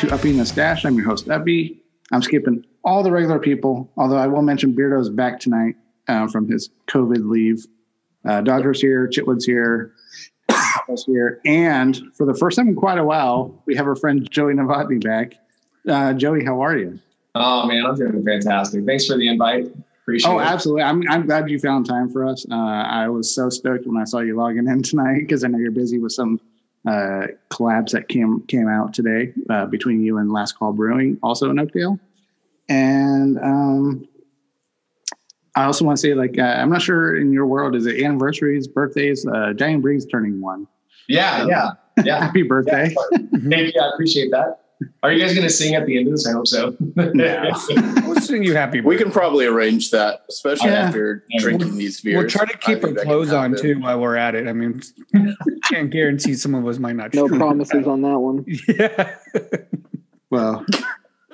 To Upping the Stash. I'm your host Uppy. I'm skipping all the regular people, although I will mention Beardo's back tonight uh, from his COVID leave. Uh, Dodger's here, Chitwood's here, here, and for the first time in quite a while, we have our friend Joey Novotny back. Uh, Joey, how are you? Oh man, I'm doing fantastic. Thanks for the invite. Appreciate it. Oh, it. absolutely. I'm, I'm glad you found time for us. Uh, I was so stoked when I saw you logging in tonight because I know you're busy with some uh, collabs that came came out today uh, between you and Last Call Brewing, also in Oakdale. And um, I also want to say, like, uh, I'm not sure in your world, is it anniversaries, birthdays? Uh, Dying Breed turning one. Yeah, yeah, yeah. Happy birthday! Thank you. I appreciate that. Are you guys going to sing at the end of this? I hope so. No. We'll sing you happy. We can probably arrange that, especially Yeah. after Yeah. drinking these beers. We'll try to keep our think that can clothes on too while we're at it. I mean, can't guarantee some of us might not. No promises on that one. Yeah. well,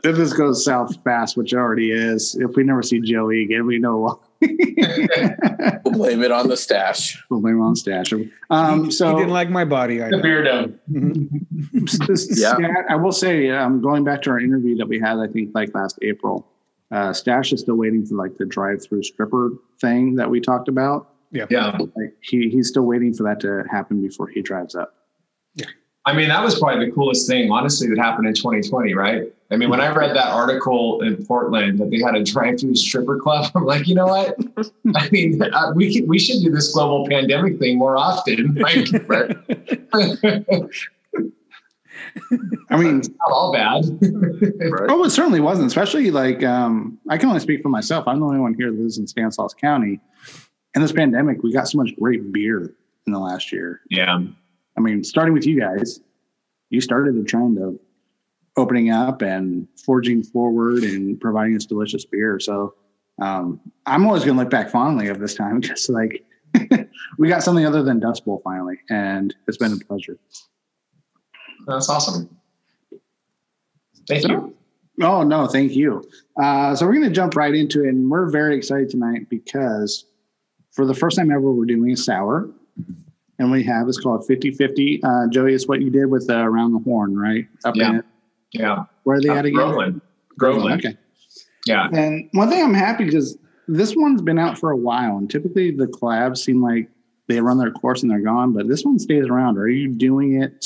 if this goes south fast, which it already is, if we never see Joey again, we know why. We'll blame it on the stash. we'll blame it on Stash. Um, he, so he didn't like my body. I the know. beardo. Yeah. Stat, I will say, um, going back to our interview that we had, I think like last April, uh, Stash is still waiting for like the drive-through stripper thing that we talked about. Yeah. Like he he's still waiting for that to happen before he drives up. Yeah. I mean, that was probably the coolest thing, honestly, that happened in 2020, right? I mean, when I read that article in Portland that they had a drive-through stripper club, I'm like, you know what? I mean, uh, we can, we should do this global pandemic thing more often. Like, right? I mean, It's not all bad. Right? oh, it certainly wasn't. Especially like um, I can only speak for myself. I'm the only one here that lives in Stanislaus County. In this pandemic, we got so much great beer in the last year. yeah. I mean, starting with you guys, you started the trend of opening up and forging forward and providing us delicious beer. So um, I'm always going to look back fondly of this time because, like, we got something other than Dust Bowl finally, and it's been a pleasure. That's awesome. Thank you. Oh no, thank you. Uh, so we're going to jump right into it, and we're very excited tonight because for the first time ever, we're doing a sour, and we have it's called 50-50. Uh, Joey, it's what you did with uh, around the horn, right? Up Yeah. in Yeah. where are they Uh, at again? Groveland. Groveland. Okay. Yeah. And one thing I'm happy because this one's been out for a while, and typically the collabs seem like they run their course and they're gone, but this one stays around. Are you doing it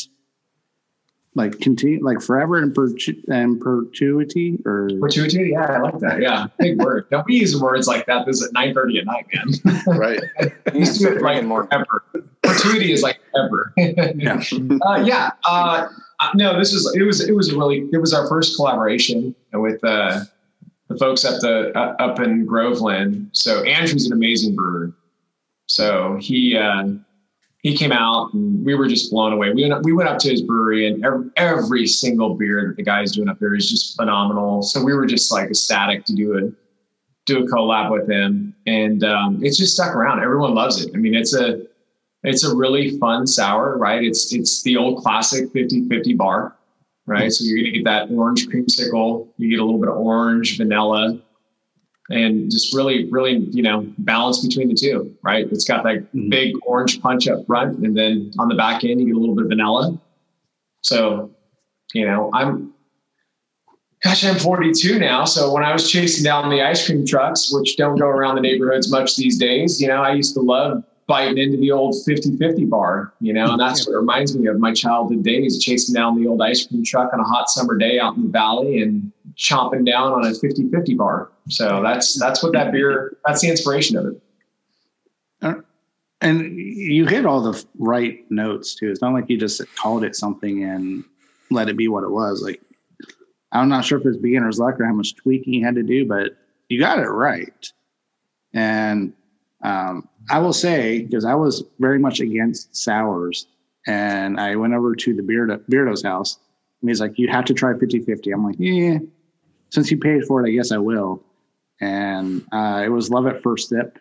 like continue like forever and pertu- and perpetuity or Perpetuity? Yeah, I like that. Yeah. Big word. Don't be using words like that. This is at 9.30 at night, man. Right. You used to do it like forever. Perpetuity is like ever. yeah. uh, yeah. Uh, no, this was it was it was really it was our first collaboration with uh, the folks at the uh, up in Groveland. So Andrew's an amazing brewer. So he uh, he came out and we were just blown away. We went, we went up to his brewery and every, every single beer that the guy's doing up there is just phenomenal. So we were just like ecstatic to do a do a collab with him, and um, it's just stuck around. Everyone loves it. I mean, it's a it's a really fun sour, right? It's it's the old classic 50-50 bar, right? So you're gonna get that orange creamsicle, you get a little bit of orange, vanilla, and just really, really, you know, balance between the two, right? It's got that Mhm. big orange punch up front, and then on the back end you get a little bit of vanilla. So, you know, I'm gosh, I'm 42 now. So when I was chasing down the ice cream trucks, which don't go around the neighborhoods much these days, you know, I used to love biting into the old 50-50 bar, you know, and that's what reminds me of my childhood days, chasing down the old ice cream truck on a hot summer day out in the valley and chomping down on a 50-50 bar. So that's that's what that beer, that's the inspiration of it. And you hit all the right notes too. It's not like you just called it something and let it be what it was. Like I'm not sure if it's beginner's luck or how much tweaking you had to do, but you got it right. And um, I will say, because I was very much against sours, and I went over to the Beardo, Beardo's house, and he's like, "You have to try 50-50. I'm like, "Yeah." Since you paid for it, I guess I will. And uh, it was love at first sip.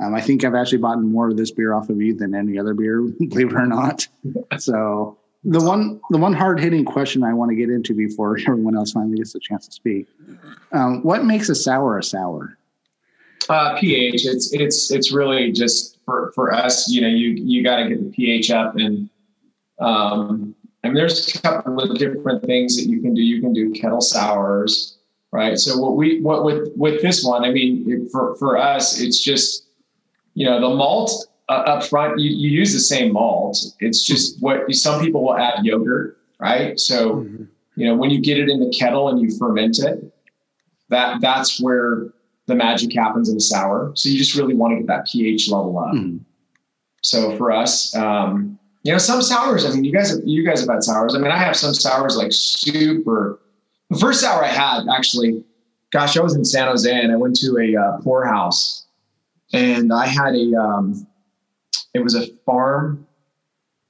Um, I think I've actually bought more of this beer off of you than any other beer, believe it or not. So the one the one hard hitting question I want to get into before everyone else finally gets a chance to speak: um, What makes a sour a sour? Uh, pH. It's it's it's really just for for us. You know, you you got to get the pH up, and um, And there's a couple of different things that you can do. You can do kettle sours, right? So what we what with with this one, I mean, for for us, it's just you know the malt uh, up front. You, you use the same malt. It's just what some people will add yogurt, right? So Mm-hmm. you know when you get it in the kettle and you ferment it, that that's where the magic happens in a sour. So you just really want to get that pH level up. Mhm. So for us, um, you know, some sours. I mean, you guys, you guys have had sours. I mean, I have some sours like super. The first sour I had, actually, gosh, I was in San Jose and I went to a uh, poorhouse, and I had a. Um, it was a farm.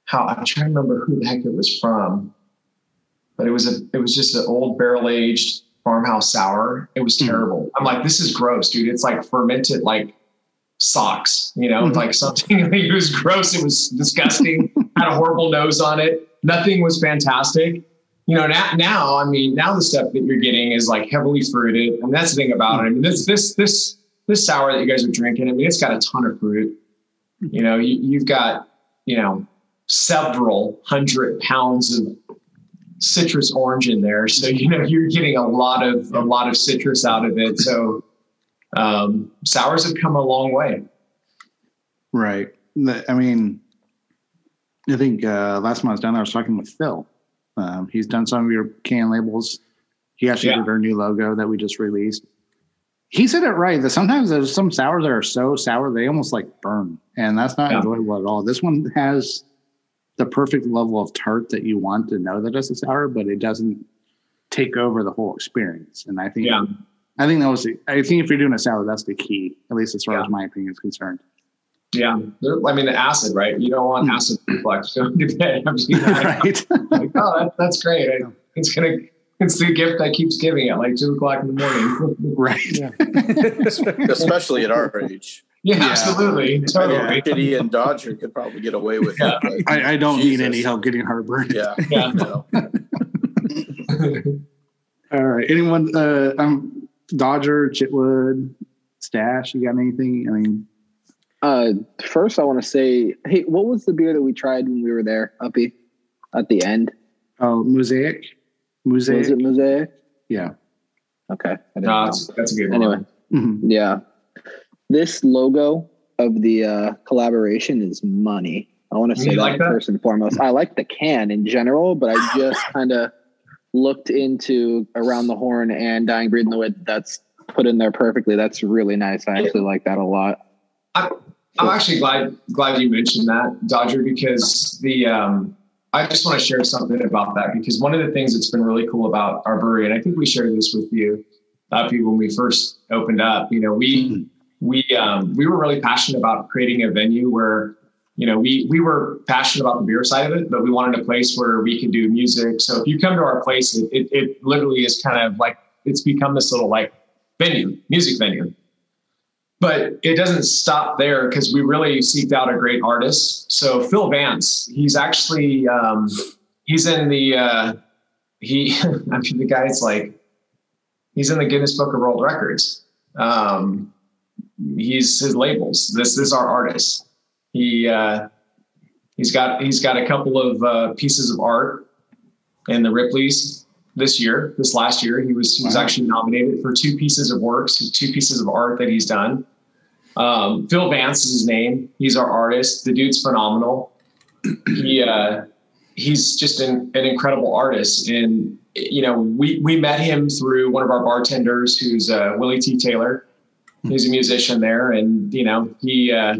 How I'm trying to remember who the heck it was from, but it was a. It was just an old barrel aged farmhouse sour. It was Mhm. terrible. I'm like, this is gross, dude. It's like fermented like socks, you know, Mhm. like something. it was gross. It was disgusting. had a horrible nose on it. Nothing was fantastic. You know, now, now, I mean, now the stuff that you're getting is like heavily fruited, and that's the thing about it. I mean, this, this, this, this sour that you guys are drinking. I mean, it's got a ton of fruit. You know, you, you've got, you know, several hundred pounds of citrus orange in there, so you know you're getting a lot of a lot of citrus out of it. So, um, sours have come a long way. Right. I mean, I think uh, last time I was down there, I was talking with Phil. Um, he's done some of your can labels. He actually Yeah. did our new logo that we just released. He said it right that sometimes there's some sours that are so sour they almost like burn, and that's not Yeah. enjoyable at all. This one has the perfect level of tart that you want to know that it's a sour, but it doesn't take over the whole experience. And I think, Yeah. I think that was, the, I think if you're doing a sour, that's the key, at least as far Yeah. as my opinion is concerned. Yeah, I mean the acid, right? You don't want hmm. acid reflux going. I'm just right. like, oh, that, that's great. I, it's gonna, it's the gift that keeps giving at like two o'clock in the morning. right. especially at our age. Yeah, Yeah. absolutely, I totally. mean, Kitty and Dodger could probably get away with Yeah. it. I, I don't Jesus. need any help getting heartburn. Yeah. Yeah. No. All right. Anyone? Uh, um, Dodger, Chitwood, Stash. You got anything? I mean, Uh, first, I want to say, hey, what was the beer that we tried when we were there, Uppy, at the end? oh, Mosaic, Mosaic. Was it Mosaic? Yeah. Okay. I didn't no, know. that's, that's a good Anyway, one. Mhm. yeah. This logo of the uh, collaboration is money. I want to say that, like that? first and foremost. I like the can in general, but I just kind of looked into Around the Horn and Dying Breed in the Wit. That's put in there perfectly. That's really nice. I actually like that a lot. I'm actually glad glad you mentioned that, Dodger, because the um, I just want to share something about that because one of the things that's been really cool about our brewery, and I think we shared this with you, uh, when we first opened up. You know, we we um, we were really passionate about creating a venue where you know we we were passionate about the beer side of it, but we wanted a place where we could do music. So if you come to our place, it, it, it literally is kind of like it's become this little like venue, music venue but it doesn't stop there because we really seeked out a great artist. So Phil Vance, he's actually um, he's in the uh, he I mean the guy's like he's in the Guinness Book of World Records. Um, he's his labels. This, this is our artist. He uh, he's got he's got a couple of uh, pieces of art in the Ripley's this year. This last year, he was he was Wow. actually nominated for two pieces of works, two pieces of art that he's done. Um, Phil Vance is his name. He's our artist. The dude's phenomenal. He uh, he's just an, an incredible artist, and you know we we met him through one of our bartenders, who's uh, Willie T. Taylor. He's a musician there, and you know he uh,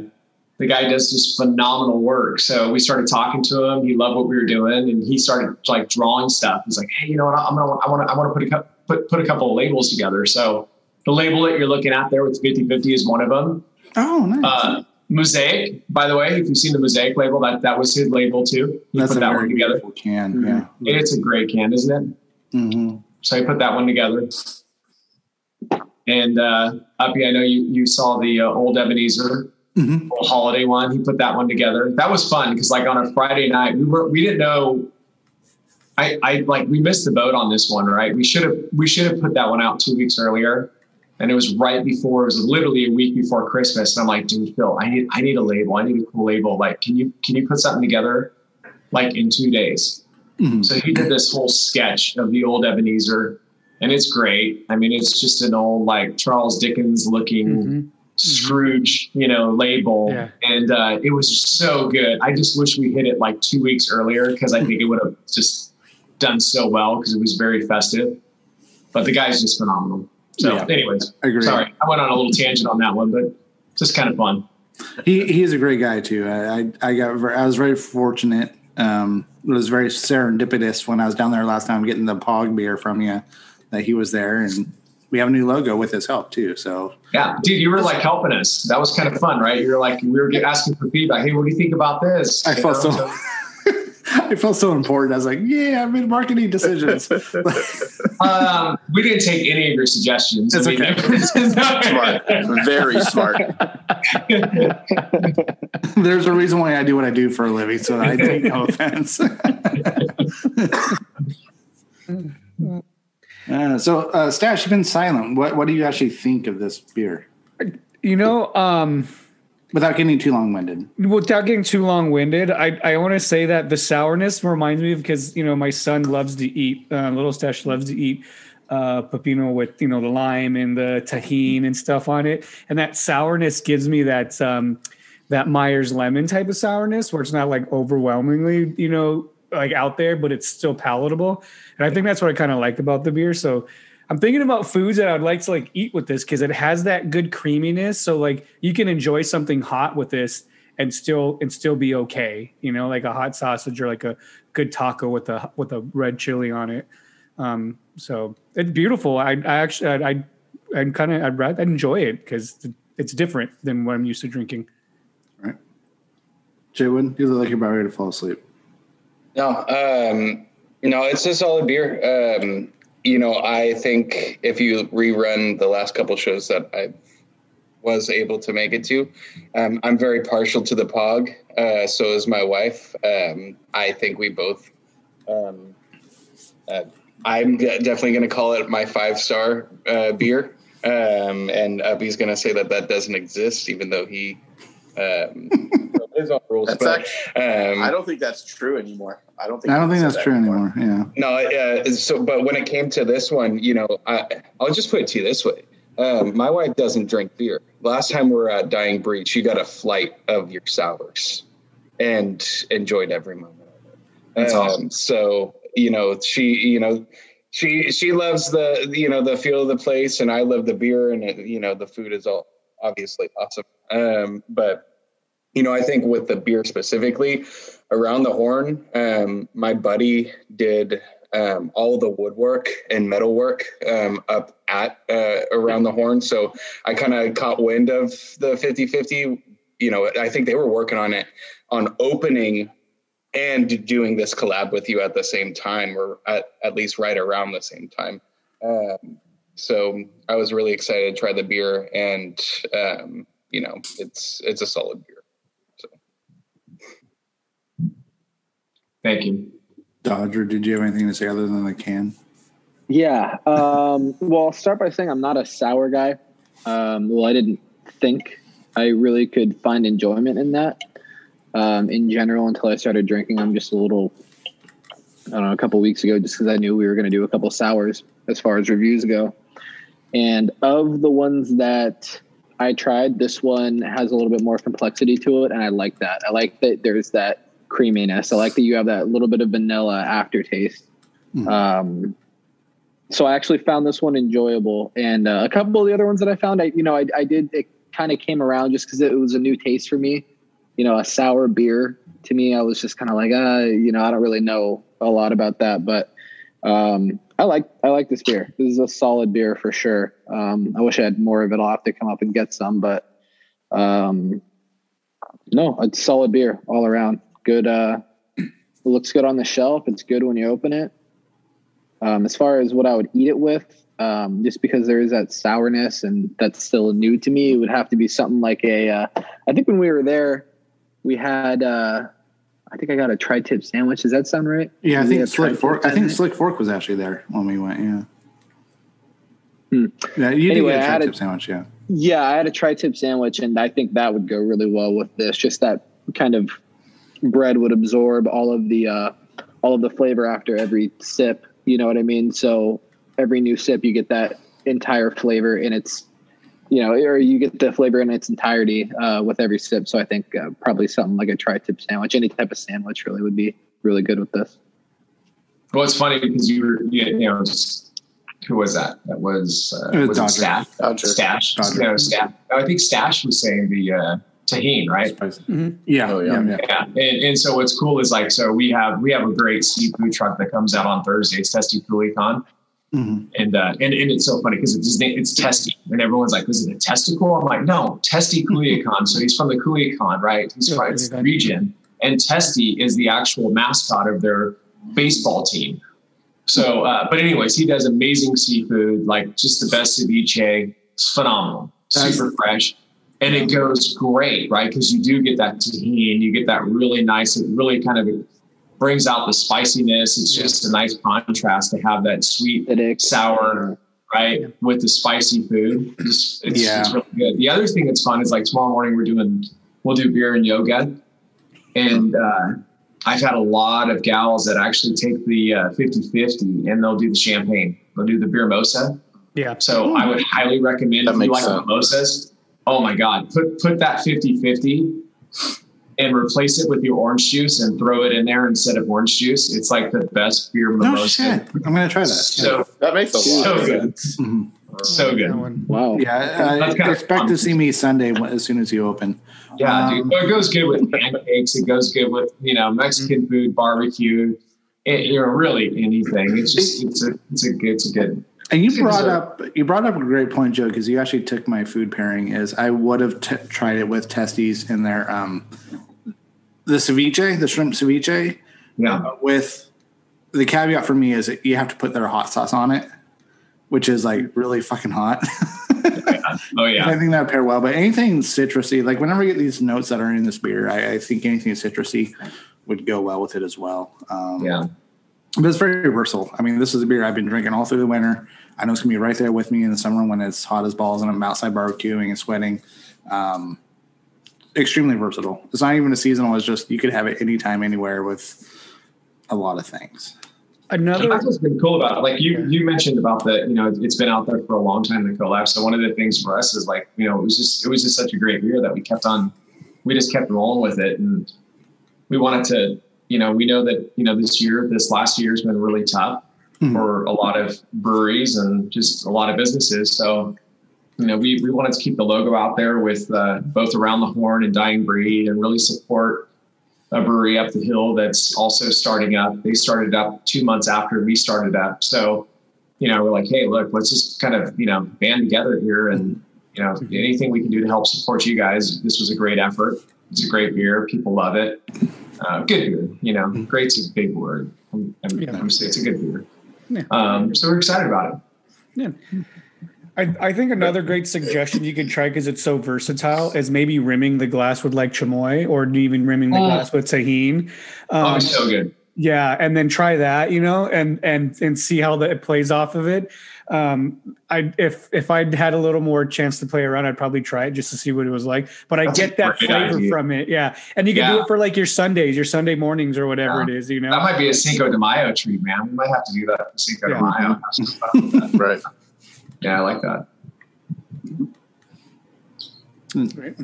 the guy does just phenomenal work. So we started talking to him. He loved what we were doing, and he started like drawing stuff. He's like, hey, you know what? I'm gonna I want to I want to put a put put a couple of labels together. So the label that you're looking at there with 50-50 is one of them. Oh, nice. Uh, Mosaic, by the way, if you've seen the Mosaic label, that that was his label too. He That's put that one together. can. Yeah. It's a great can, isn't it? hmm So I put that one together. And uh, Uppy, I know you you saw the uh, old Ebenezer hmm little holiday one. He put that one together. That was fun because like on a Friday night, we were we didn't know. I I like we missed the boat on this one, right? We should have we should have put that one out two weeks earlier, and it was right before. It was literally a week before Christmas, and I'm like, dude, Phil, I need I need a label. I need a cool label. Like, can you can you put something together, like in two days? Mhm. So he did this whole sketch of the old Ebenezer, and it's great. I mean, it's just an old like Charles Dickens looking Mhm. Scrooge, you know, label, Yeah. and uh, it was so good. I just wish we hit it like two weeks earlier because I think it would have just done so well because it was very festive. But the guy's just phenomenal. So, Yeah. anyways, Agree. sorry, I went on a little tangent on that one, but just kind of fun. He he's a great guy too. I I, I got ver- I was very fortunate. Um, it was very serendipitous when I was down there last time getting the Pog beer from you that he was there, and we have a new logo with his help too. So Yeah, dude, you were like helping us. That was kind of fun, right? You were like, we were asking for feedback. Hey, what do you think about this? I You felt know, so. I felt so important. I was like, "Yeah, I made marketing decisions." um, we didn't take any of your suggestions. It's I mean, Smart. Very smart. There's a reason why I do what I do for a living, so I take no offense. Uh, so, uh, Stash, you've been silent. What What do you actually think of this beer? You know, um, Without getting too long winded. without getting too long winded, I, I want to say that the sourness reminds me of because you know my son loves to eat, uh, little stash loves to eat uh, pepino with you know the lime and the Tajín and stuff on it, and that sourness gives me that um, that Myers lemon type of sourness where it's not like overwhelmingly you know like out there, but it's still palatable, and I think that's what I kind of like about the beer. So I'm thinking about foods that I'd like to like eat with this because it has that good creaminess. So like you can enjoy something hot with this and still and still be okay. You know, like a hot sausage or like a good taco with a with a red chili on it. Um, so it's beautiful. I, I actually I I I'm kind of I'd rather enjoy it because it's different than what I'm used to drinking. Jaywood, you look like you're about ready to fall asleep. No, um, no, it's a solid beer. Um, you know, I think if you rerun the last couple shows that I was able to make it to, um, I'm very partial to the Pog. Uh, so is my wife. Um, I think we both. Um, uh, I'm de- definitely going to call it my five star uh, beer, um, and Uppy's going to say that that doesn't exist, even though he. His own rules, That's but, actually, um, I don't think that's true anymore. I don't think. I don't think that's say true that anymore. Yeah. no, uh, so but when it came to this one, you know, I, I'll just put it to you this way: um, my wife doesn't drink beer. Last time we were at Dying Breed, she got a flight of your sours and enjoyed every moment of it. That's Um, awesome. So you know, she you know. She she loves the you know the feel of the place, and I love the beer, and it, you know the food is all obviously awesome. Um, but you know, I think with the beer specifically, around the horn, um, my buddy did um, all the woodwork and metalwork um, up at uh, around the horn. So I kind of caught wind of the 50 50. You know, I think they were working on it on opening and doing this collab with you at the same time, or at, at least right around the same time. Um, so I was really excited to try the beer, and um, you know, it's it's a solid beer. Thank you. Dodger, did you have anything to say other than the can? Yeah. Um, well, I'll start by saying I'm not a sour guy. Um, well, I didn't think I really could find enjoyment in that um, in general until I started drinking. I'm just a little, I don't know, a couple weeks ago, just because I knew we were going to do a couple sours as far as reviews go. And of the ones that I tried, this one has a little bit more complexity to it, and I like that. I like that there's that creaminess. I like that you have that little bit of vanilla aftertaste. Mhm. Um, so I actually found this one enjoyable, and uh, a couple of the other ones that I found, I you know, I, I did it kind of came around just because it was a new taste for me. You know, a sour beer to me, I was just kind of like, uh, you know, I don't really know a lot about that, but um, I like I like this beer. This is a solid beer for sure. Um, I wish I had more of it. I'll have to come up and get some, but um, no, it's solid beer all around. Good. Uh, it looks good on the shelf. It's good when you open it. Um, as far as what I would eat it with, um, just because there is that sourness and that's still new to me, it would have to be something like a. Uh, I think when we were there, we had. Uh, I think I got a tri-tip sandwich. Does that sound right? Yeah, I think Slick Fork. I think. Slick Fork was actually there when we went. Yeah. Hmm. Yeah, you Anyway, did get a tri-tip a- sandwich. Yeah. Yeah, I had a tri-tip sandwich, and I think that would go really well with this. Just that kind of bread would absorb all of the uh, all of the flavor after every sip. You know what I mean? So every new sip, you get that entire flavor in its, you know, or you get the flavor in its entirety uh, with every sip. So I think uh, probably something like a tri-tip sandwich, any type of sandwich, really would be really good with this. Well, it's funny because you were, you know, just, who was that? That was, uh, It was was it Dodger. Stash? Dodger. Stash. Dodger. No, Stash. I think Stash was saying the uh, Tajín, right? Yeah, Oh, yeah, yeah. yeah. Yeah, and, and so what's cool is like so we have we have a great seafood truck that comes out on Thursdays, Testy Culiacán, Mhm. and uh, and and it's so funny because it's name, it's Testy, and everyone's like, "Is it a testicle?" I'm like, "No, Testy Culiacán." so he's from the Culiacán, right? He's from it's the region, and Testy is the actual mascot of their baseball team. So, uh, but anyways, he does amazing seafood, like just the best ceviche. It's phenomenal, That's- super fresh, and it goes great, right? Because you do get that Tajín, you get that really nice. It really kind of brings out the spiciness. It's just a nice contrast to have that sweet, Acidic. sour, right, with the spicy food. It's, it's, Yeah. it's really good. The other thing that's fun is like tomorrow morning we're doing, we'll do beer and yoga, and uh, I've had a lot of gals that actually take the uh, 50-50 and they'll do the champagne. They'll do the beer mosa. Yeah. So I would highly recommend That if you makes like sense. mimosas. Oh my God, put put that 50-50 and replace it with your orange juice and throw it in there instead of orange juice. It's like the best beer No shit. I'm gonna try that. So That makes a lot So of good. sense. Mhm. so good. Wow. Yeah, That's I expect to see me Sunday as soon as you open. Yeah, Um, dude. Well, it goes good with pancakes. It goes good with you know Mexican food, barbecue. It, you know, really anything. It's just it's a it's a good it's a good. And you brought up you brought up a great point, Joe, because you actually took my food pairing. Is I would have t- tried it with testes in their um, the ceviche, the shrimp ceviche, Yeah, with the caveat for me is that you have to put their hot sauce on it, which is like really fucking hot. oh yeah. I think that would pair well. But anything citrusy, like whenever I get these notes that are in this beer, I, I think anything citrusy would go well with it as well. Um, Yeah. But it's very versatile. I mean, this is a beer I've been drinking all through the winter. I know it's gonna be right there with me in the summer when it's hot as balls and I'm outside barbecuing and sweating. Um, extremely versatile. It's not even a seasonal. It's just you could have it anytime, anywhere with a lot of things. Another That's what's been cool about it. Like you, you mentioned about the, you know, it's been out there for a long time, the collab. So one of the things for us is like, you know, it was just, it was just such a great beer that we kept on, we just kept rolling with it. And we wanted to, you know, we know that, you know, this year, this last year has been really tough Mhm. for a lot of breweries and just a lot of businesses. So, you know, we, we wanted to keep the logo out there with uh, both Around the Horn and Dying Breed and really support a brewery up the hill that's also starting up. They started up two months after we started up. So, you know, we're like, hey, look, let's just kind of, you know, band together here and, you know, anything we can do to help support you guys. This was a great effort. It's a great beer. People love it. Uh, good beer, you know, great's a big word. I'm, I'm, Yeah. I'm it's a good beer. Yeah. Um, so we're excited about it. Yeah. I, I think another great suggestion you could try because it's so versatile is maybe rimming the glass with like chamoy or even rimming the Mm. glass with Tajín. Oh, Um, it's so good. yeah, and then try that, you know, and and and see how that it plays off of it. Um, I if if I'd had a little more chance to play around, I'd probably try it just to see what it was like. But I That's get that flavor idea. from it, yeah. And you can do it for like your Sundays, your Sunday mornings, or whatever Yeah. it is, you know. That might be a Cinco de Mayo treat, man. We might have to do that for Cinco Yeah. de Mayo. Have some fun with that. Right. yeah, I like that. Right.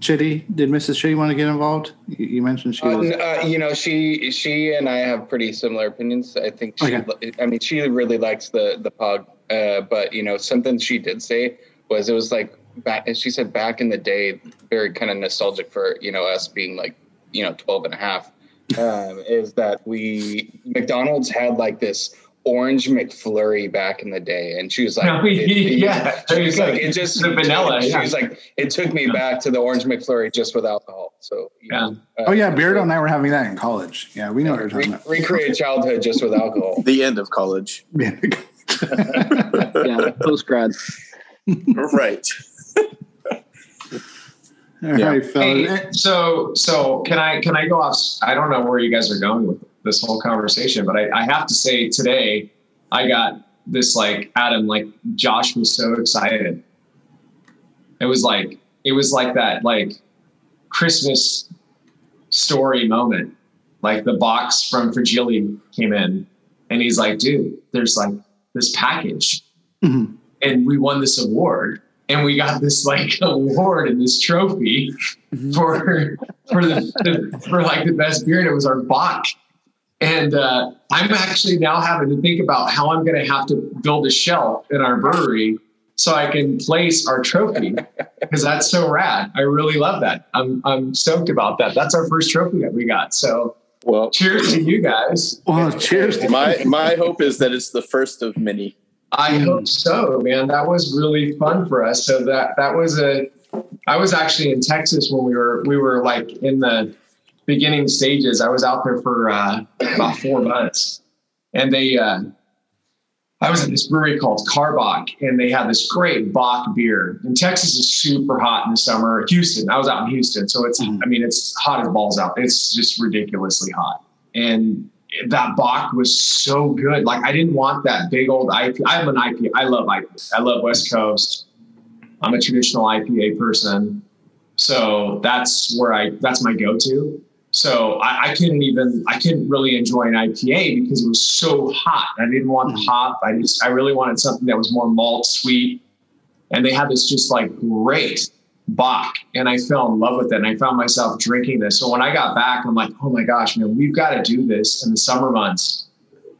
Chitty, did Mrs. Chitty want to get involved? You, mentioned she Uh, was. uh, you know, she she and I have pretty similar opinions. I think she, Okay. I mean, she really likes the the Pog, uh, but you know, something she did say was it was like back. She said back in the day, very kind of nostalgic for you know us being like you know 12 and a half. Um, is that we McDonald's had like this orange McFlurry back in the day, and she was like, Yeah, we- it- it- yeah, she was like, it just The vanilla, She yeah. was like, it took me back to the orange McFlurry just with alcohol. So yeah. know, uh, oh yeah, Beardo and I were having that in college. Yeah, we know what you're Re- talking about. recreate childhood just with alcohol. The end of college. Yeah. Yeah, post grad. right. All Yeah. right. Hey, so so can I can I go off? I don't know where you guys are going with this whole conversation, but I, I have to say today I got this like Adam like Josh was so excited. It was like it was like that like Christmas story moment like the box from Fragile came in, and he's like, "Dude, there's like this package, Mhm. and we won this award." And we got this like award and this trophy for for the, the for like the best beer, and it was our Bock. And uh, I'm actually now having to think about how I'm going to have to build a shelf in our brewery so I can place our trophy because that's so rad. I really love that. I'm I'm stoked about that. That's our first trophy that we got. So Well, cheers to you guys. Well, cheers. to- my my hope is that it's the first of many. I hope so, man. That was really fun for us. So that that was a. I was actually in Texas when we were we were like in the beginning stages. I was out there for uh, about four months, and they. Uh, I was at this brewery called Karbach, and they had this great Bock beer. And Texas is super hot in the summer. Houston, I was out in Houston, so it's. I mean, it's hot as balls out. It's just ridiculously hot, and that Bock was so good. Like I didn't want that big old IP. I'm an IP. I love IP. I love West Coast. I'm a traditional IPA person. So that's where I that's my go-to. So I, I couldn't even I couldn't really enjoy an IPA because it was so hot. I didn't want mm. the hop. I just I really wanted something that was more malt sweet. And they had this just like great Bock, and I fell in love with it. And I found myself drinking this. So when I got back, I'm like, oh my gosh, man, we've got to do this in the summer months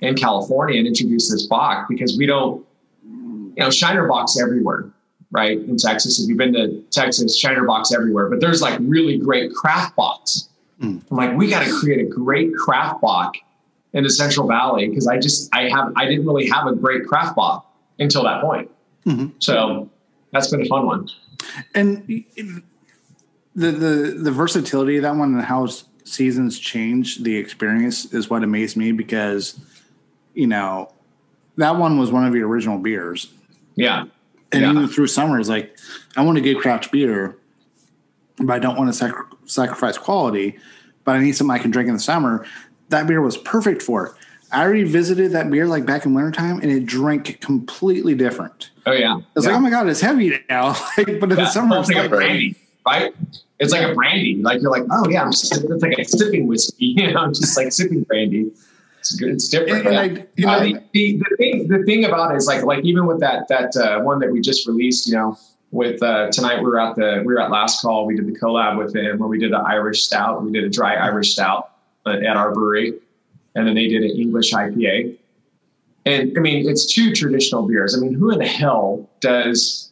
in California and introduce this Bock because we don't, you know, Shiner Bock everywhere, right? In Texas, if you've been to Texas, Shiner Bock everywhere, but there's like really great craft bocks. I'm like, we got to create a great craft Bock in the Central Valley because I just I have I didn't really have a great craft Bock until that point. Mhm. So that's been a fun one. and the the the versatility of that one and how seasons change the experience is what amazed me because you know that one was one of your original beers Yeah. and Yeah. even through summer is like i want a good craft beer but i don't want to sac- sacrifice quality but i need something i can drink in the summer that beer was perfect for it i revisited that beer like back in wintertime and it drank completely different Oh yeah. it's yeah. like oh my god it's heavy now like, but in the summer it's like a like brandy, right? It's like a brandy. Like you're like, oh yeah, I'm just, it's like a sipping whiskey. You know, just like sipping brandy. It's good. It's different. and, yeah. I, you know, Uh, the, the, the thing the thing about it is like like even with that that uh, one that we just released, you know, with uh, tonight we were at the we were at last call. We did the collab with him where we did an Irish stout. We did a dry Irish stout uh, at our brewery, and then they did an English IPA. And I mean, it's two traditional beers. I mean, who in the hell does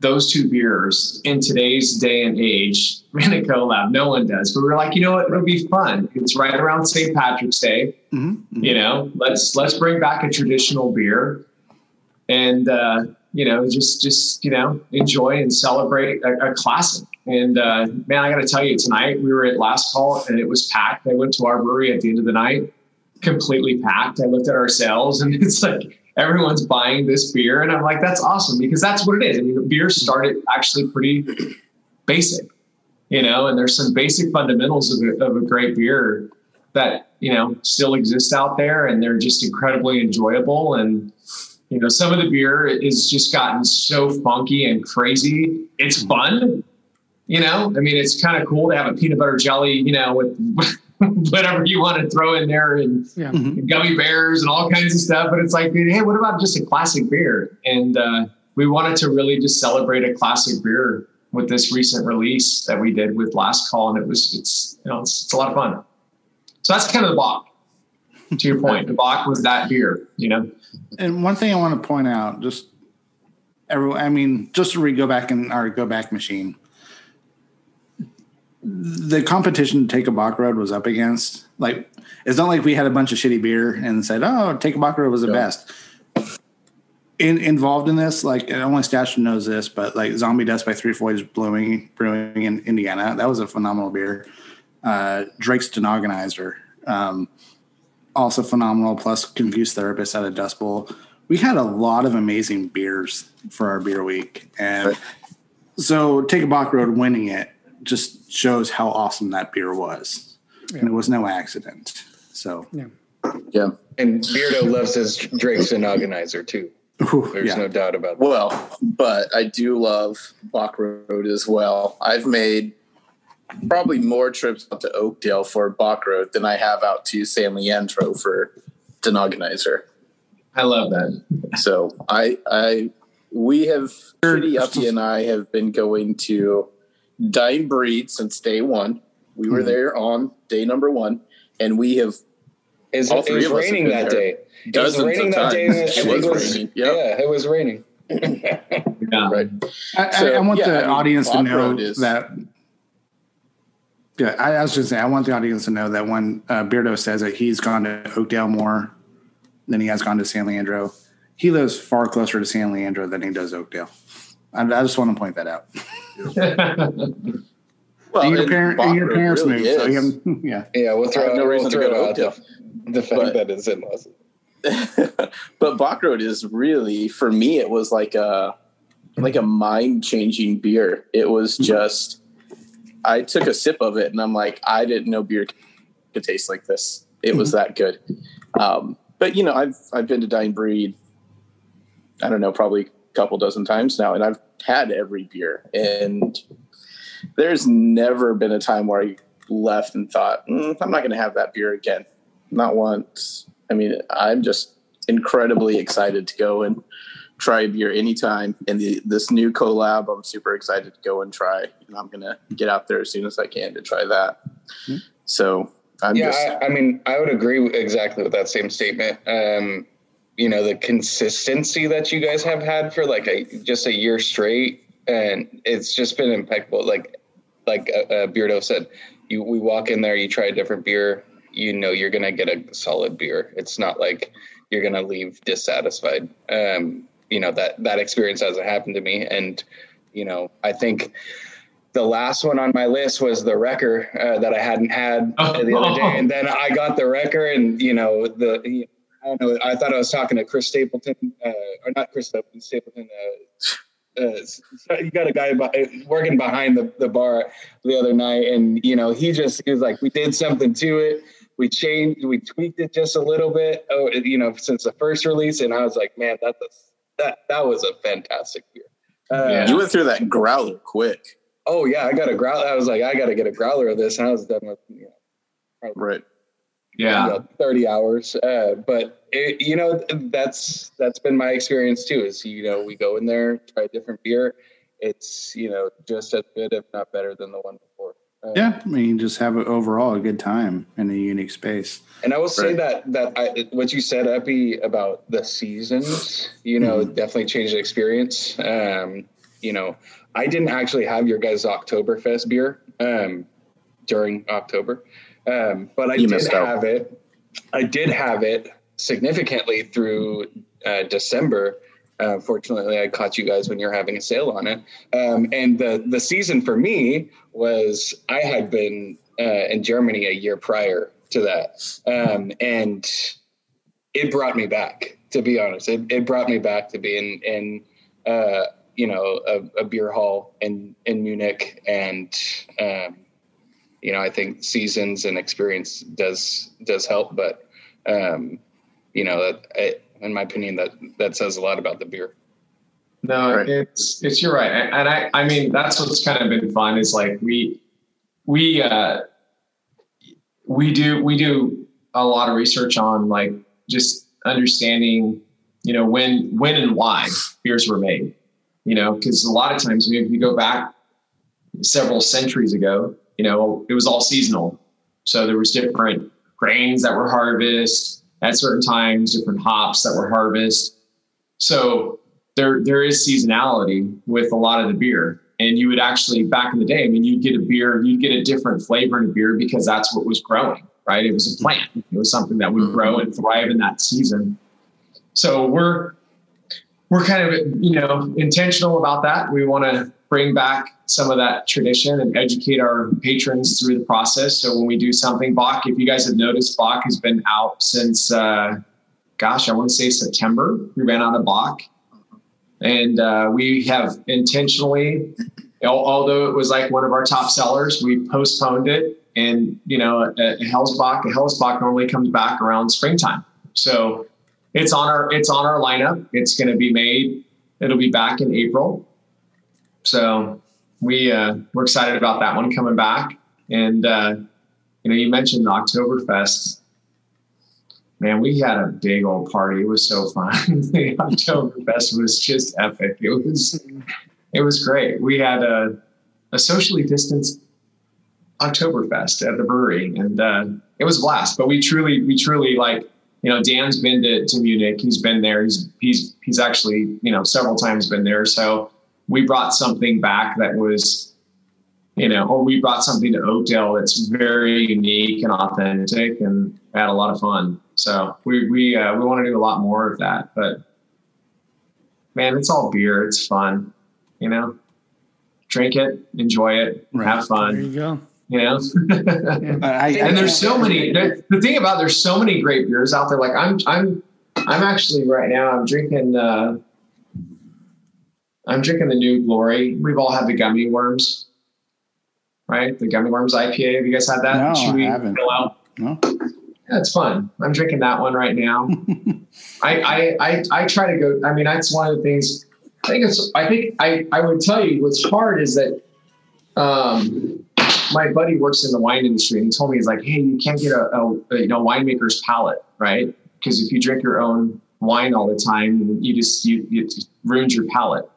those two beers in today's day and age in a collab? No one does. But we were like, you know what? It'll be fun. It's right around St. Patrick's Day mhm, mhm. you know let's let's bring back a traditional beer and uh you know just just you know enjoy and celebrate a, a classic. And uh man i gotta tell you tonight we were at last call and it was packed. I went to our brewery at the end of the night completely packed. I looked at our sales and it's like everyone's buying this beer and i'm like that's awesome because that's what it is. I mean the beer started actually pretty basic you know and there's some basic fundamentals of a, of a great beer that you know still exist out there and they're just incredibly enjoyable and you know some of the beer is just gotten so funky and crazy it's fun you know i mean it's kind of cool to have a peanut butter jelly you know with whatever you want to throw in there and Yeah. Mhm. gummy bears and all kinds of stuff but it's like hey what about just a classic beer and uh, we wanted to really just celebrate a classic beer with this recent release that we did with last call and it was it's you know it's, it's a lot of fun so that's kind of the Bock. To your point, the Bock was that beer, you know? And one thing I want to point out, just everyone, I mean, just to re go back in our go back machine, the competition to Take a Bock Road was up against, like, it's not like we had a bunch of shitty beer and said, oh, Take a Bock Road was the Yeah. best. In, involved in this, like, and only Stash knows this, but like Zombie Dust by Three Floyds Brewing, Brewing in Indiana, that was a phenomenal beer. Uh, Drake's Denogginizer, um, also phenomenal. Plus, Confused Therapist out of Dust Bowl. We had a lot of amazing beers for our beer week, and so Take a Bock Road winning it just shows how awesome that beer was, and it was no accident. So, Yeah. yeah. And Beardo loves his Drake's Denogginizer too. ooh, There's yeah. no doubt about that. Well, but I do love Bock Road as well. I've made probably more trips out to Oakdale for Bock Road than I have out to San Leandro for Denogginizer. I love that. So I, I, we have pretty uppy and I have been going to Dying Breed since day one. We were Mhm. there on day number one, and we have Is All it, was of us raining that day? It was raining that day. It I was raining. Yep. Yeah, it was raining. Yeah. Right. I, I- So, I want yeah, the I mean, audience to know Road is- that. Yeah, I, I was just saying, I want the audience to know that when uh, Beardo says that he's gone to Oakdale more than he has gone to San Leandro, he lives far closer to San Leandro than he does Oakdale. I, I just want to point that out. Well, and your, parent, and your parents really moved, so you yeah. Yeah, we'll I throw have no we'll reason to go to the, Oakdale. the fact But- that it's in Los but Bock Road is really for me it was like a like a mind changing beer. It was just I took a sip of it and I'm like I didn't know beer could taste like this. It was that good. Um, but you know I've I've been to Dying Breed. I don't know probably a couple dozen times now, and I've had every beer and there's never been a time where I left and thought mm, I'm not going to have that beer again. Not once. I mean, I'm just incredibly excited to go and try a beer anytime. And the, this new collab, I'm super excited to go and try. And I'm going to get out there as soon as I can to try that. Hmm. So I'm yeah, just, I, I mean, I would agree with- exactly with that same statement. Um, you know, the consistency that you guys have had for like a just a year straight, and it's just been impeccable. Like, like uh, uh, Beardo said, you we walk in there, you try a different beer, you know, you're gonna get a solid beer. It's not like you're gonna leave dissatisfied. Um, you know that that experience hasn't happened to me, and you know, I think the last one on my list was the wrecker uh, that I hadn't had the other day, and then I got the wrecker, and you know the I don't know. I thought I was talking to Chris Stapleton, uh, or not Chris Stapleton. Stapleton uh, uh, you got a guy working behind the, the bar the other night, and you know he just he was like, we did something to it. We changed, we tweaked it just a little bit. Oh, you know, since the first release, and I was like, man, that's a, that that was a fantastic beer. Uh, Yeah. you went through that growler quick. oh yeah, I got a growler. I was like, I got to get a growler of this, and I was done with you know, Right. Yeah. you know, 30 hours. Uh, but it, you know, that's, that's been my experience too, is, you know, we go in there, try a different beer. It's, you know, just as good, if not better than the one before. Uh, Yeah, I mean, just have overall a good time in a unique space. And I will say that, that I, what you said, Epi, about the seasons, you know, definitely changed the experience. Um, you know, I didn't actually have your guys' Oktoberfest beer, um, during October. Um, but I You did missed out. have it. I did have it significantly through uh, December. Uh, fortunately, I caught you guys when you're having a sale on it. Um, and the the season for me was I had been uh, in Germany a year prior to that, um, and it brought me back. To be honest, it, it brought me back to being in uh, you know a, a beer hall in in Munich and. Um, you know, I think seasons and experience does does help, but um, you know, that in my opinion, that that says a lot about the beer. No, Right. it's it's you're right, and, and I I mean that's what's kind of been fun is like we we uh we do we do a lot of research on like just understanding you know when when and why beers were made you know because a lot of times we, we go back several centuries ago you know it was all seasonal so there was different grains that were harvested at certain times different hops that were harvested so there there is seasonality with a lot of the beer. And you would actually back in the day, I mean, you'd get a beer, you'd get a different flavor in a beer because that's what was growing, right? It was a plant. It was something that would grow and thrive in that season. So we're we're kind of you know intentional about that. We want to bring back some of that tradition and educate our patrons through the process. So when we do something, Bock, if you guys have noticed, Bock has been out since uh, gosh, I want to say September. We ran out of Bock. And uh, we have intentionally, although it was like one of our top sellers, we postponed it. And, you know, a, a Hellsbach, a Hellsbach normally comes back around springtime. So it's on our, it's on our lineup. It's going to be made. It'll be back in April. So we, uh, we're excited about that one coming back. And uh, you know, you mentioned Oktoberfest. Man, we had a big old party. It was so fun. the Oktoberfest was just epic. It was it was great. We had a, a socially distanced Oktoberfest at the brewery, and uh, it was a blast. But we truly, we truly like, you know, Dan's been to, to Munich. He's been there. He's he's he's actually, you know, several times been there. So we brought something back that was, you know, or we brought something to Oakdale that's very unique and authentic, and had a lot of fun. So we we uh, we want to do a lot more of that. But man, it's all beer. It's fun, you know. Drink it, enjoy it, Right. have fun There you go. you know I, I, and there's so many the, the thing about there's so many great beers out there like i'm i'm i'm actually right now i'm drinking uh i'm drinking the new glory. We've all had the gummy worms right? The gummy worms ipa have you guys had that? No, I haven't. fill out? No. yeah, it's fun. I'm drinking that one right now. I, I i i try to go i mean that's one of the things i think it's i think i i would tell you what's hard is that um my buddy works in the wine industry and he told me he's like hey you can't get a, a, a you know winemaker's palate right? Because if you drink your own wine all the time you just you it ruins your palate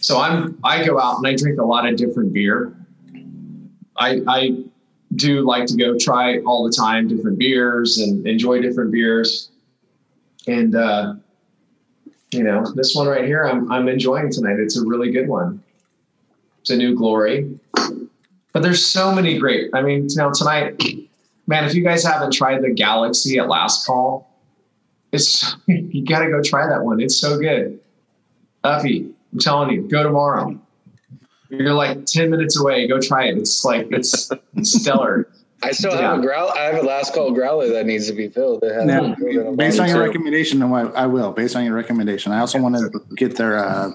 so i'm i go out and i drink a lot of different beer i i do like to go try all the time different beers and enjoy different beers and uh you know this one right here i'm i'm enjoying tonight it's a really good one it's a new glory but there's so many great. I mean, know, tonight, man, if you guys haven't tried the Galaxy at Last Call, it's you got to go try that one. It's so good. Uppy, I'm telling you, go tomorrow. You're like ten minutes away. Go try it. It's like it's, it's stellar. I still have a growl. I have a last call growler that needs to be filled. It hasn't Now, been filled in a based on your too. recommendation, I, I will. Based on your recommendation, I also want to get their uh,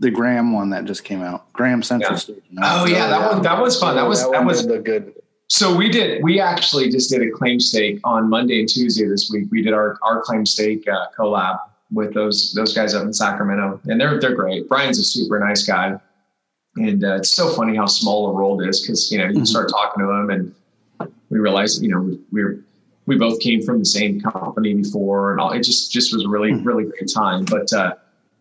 the Graham one that just came out. Graham Central Yeah. Station. Oh yeah, that one that was fun. That was that one was did good. So we did. We actually just did a claim stake on Monday and Tuesday this week. We did our our claim stake uh, collab with those those guys up in Sacramento, and they're they're great. Brian's a super nice guy, and uh, it's so funny how small the world is because you know you Mhm. start talking to him, and we realized you know we, we're we both came from the same company before, and all. It just just was a really really great time. But uh,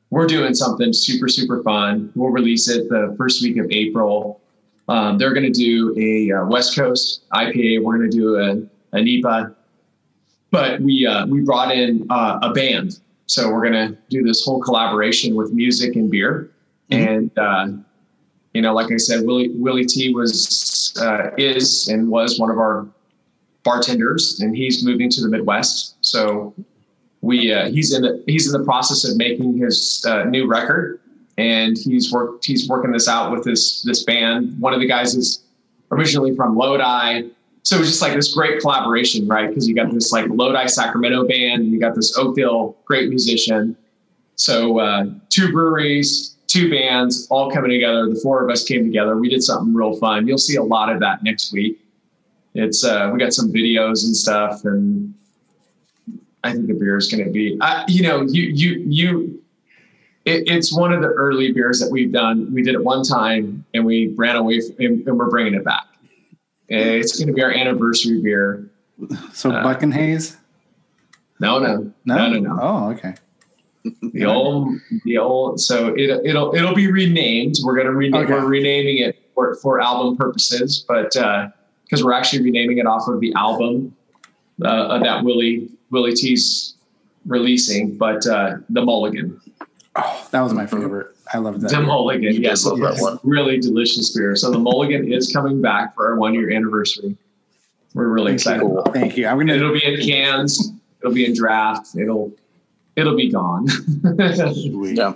we're doing something super super fun. We'll release it the first week of April. Um, they're going to do a uh, West Coast IPA. We're going to do a, a NEPA, but we uh, we brought in uh, a band, so we're going to do this whole collaboration with music and beer. And uh, you know, like I said, Willie Willie T was uh, is and was one of our bartenders, and he's moving to the Midwest. So we uh, he's in the he's in the process of making his uh, new record and he's worked he's working this out with this this band. One of the guys is originally from Lodi, so it was just like this great collaboration, right? Because you got this like Lodi Sacramento band, and you got this Oakdale great musician. So uh, two breweries, two bands, all coming together. The four of us came together. We did something real fun. You'll see a lot of that next week. It's uh, we got some videos and stuff, and I think the beer is going to be, uh, you know, you you you it, it's one of the early beers that we've done. We did it one time and we ran away from, and, and we're bringing it back. It's going to be our anniversary beer. So Uh, Buck and Hayes? No, no, no, no, no. Oh, okay. The old, the old. So it, it'll it'll be renamed. We're going to rename. We're renaming it for for album purposes, but because we're actually renaming it off of the album uh, that Willie Willie T's releasing, but uh, the Mulligan. Oh, that was my favorite. I love that. The Mulligan, You yes, love that one. really delicious beer. So the Mulligan is coming back for our one year anniversary. We're really excited. Cool. about. Thank you. I'm gonna. It'll be in cans. It'll be in draft. It'll it'll be gone. Sweet. Yeah.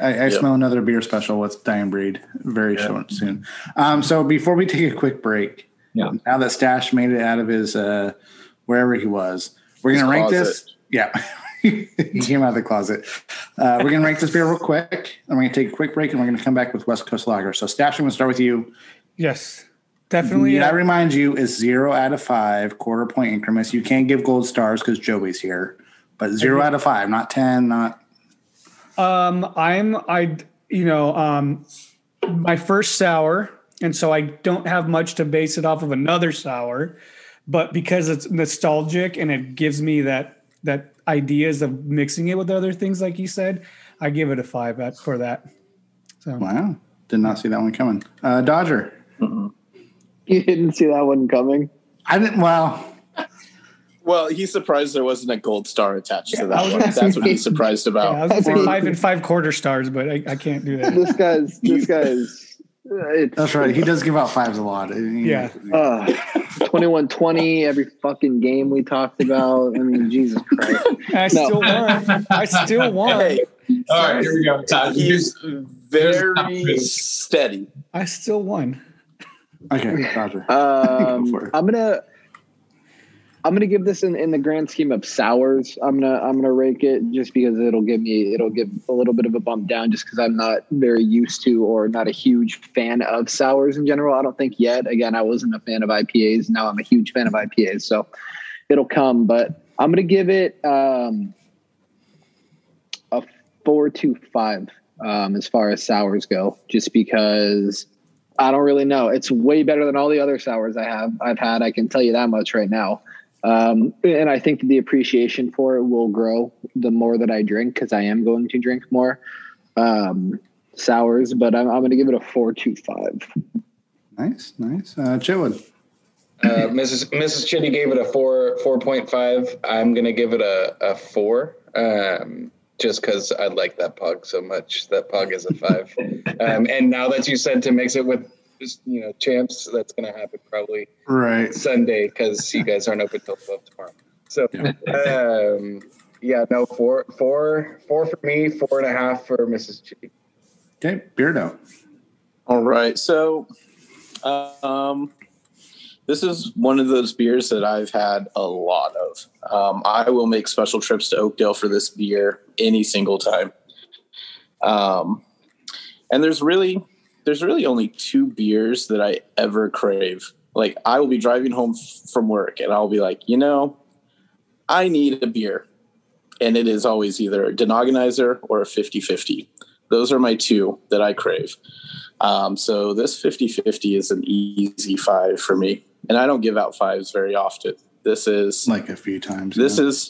I, I Yep. smell another beer special with Dying Breed very Yeah. short soon. Um, so before we take a quick break, Yeah. now that Stash made it out of his uh, wherever he was, we're His gonna rank closet. this. Yeah, he came out of the closet. Uh, we're gonna rank this beer real quick, and we're gonna take a quick break, and we're gonna come back with West Coast Lager. So Stash, I'm gonna start with you. Yes, definitely. Yeah, I uh, remind you, is zero out of five quarter point increments. You can't give gold stars because Joey's here, but zero out of five, not ten, not Um, I'm I you know um my first sour and so I don't have much to base it off of another sour. But because it's nostalgic and it gives me that that ideas of mixing it with other things, like you said, I give it a five at, for that. So Wow. Did not see that one coming. Uh, Dodger. You didn't see that one coming. I didn't. Well, Well, he's surprised there wasn't a gold star attached to that one. That's what he's surprised yeah, I about. was gonna say Well- five and five quarter stars, but I, I can't do that. This guy's this guy's it's that's right. He does give out fives a lot. Yeah. uh, 21-20 every fucking game we talked about. I mean, Jesus Christ. I still won. I still won. Hey, All right, here we go. Todd. he's Here's very steady. I still won. Okay, Dodger. Um, Go for it. I'm gonna I'm gonna give this in, in the grand scheme of sours. I'm gonna I'm gonna rake it just because it'll give me it'll give a little bit of a bump down just because I'm not very used to or not a huge fan of sours in general. I don't think yet. Again, I wasn't a fan of IPAs. Now I'm a huge fan of IPAs, so it'll come. But I'm gonna give it um, a four to five um, as far as sours go, just because I don't really know. It's way better than all the other sours I have I've had. I can tell you that much right now. Um, and I think the appreciation for it will grow the more that I drink because I am going to drink more um, sours. But I'm, I'm going to give it a four two five. Nice, nice. Uh, Chitwood. Uh, Mrs. Mrs. Chitty gave it a four four point five. I'm gonna give it a, a four. Um, just because I like that Pog so much. That Pog is a five. um, and now that you said to mix it with just, you know champs, that's gonna happen probably Right. Sunday because you guys aren't open till twelve tomorrow. So um, yeah, no four four four for me, four and a half for Mrs. Chitty. Okay, Beardo. All right. So, um, this is one of those beers that I've had a lot of. Um, I will make special trips to Oakdale for this beer any single time. Um, and there's really, there's really only two beers that I ever crave. Like I will be driving home f- from work and I'll be like, you know, I need a beer. And it is always either a Denogginizer or a 50 50. Those are my two that I crave. Um, so this 50 50 is an easy five for me. And I don't give out fives very often. This is, Like a few times. this yeah. is,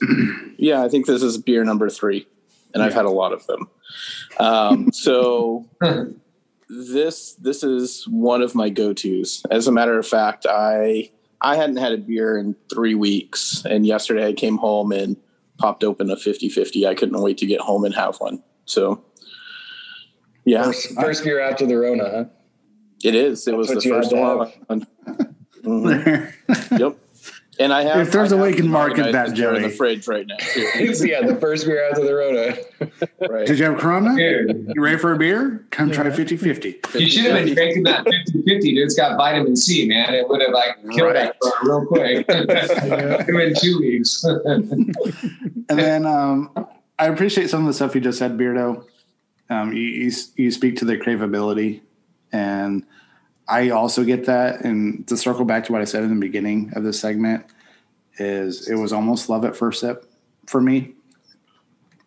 yeah, I think this is beer number three. And I've had a lot of them. Um, so this this is one of my go-tos. As a matter of fact, I I hadn't had a beer in three weeks, and yesterday I came home and popped open a 50-50. I couldn't wait to get home and have one. So yeah, First, first beer after the Rona, huh? it is. It was the first to one. Mhm. Yep. And I have If there's I a way have you can market that, the beer in the fridge right now too. It's, yeah, the first beer after the Rona. Right. Did you have Corona? Dude, You ready for a beer? Come try Yeah. 50 50. you should have been drinking that 50 50, dude. It's got vitamin C, man. It would have like killed Right. that real quick. in two weeks. And then um, I appreciate some of the stuff you just said, Beardo. Um, you, you, you speak to the craveability. And I also get that. And to circle back to what I said in the beginning of this segment, is it was almost love at first sip for me.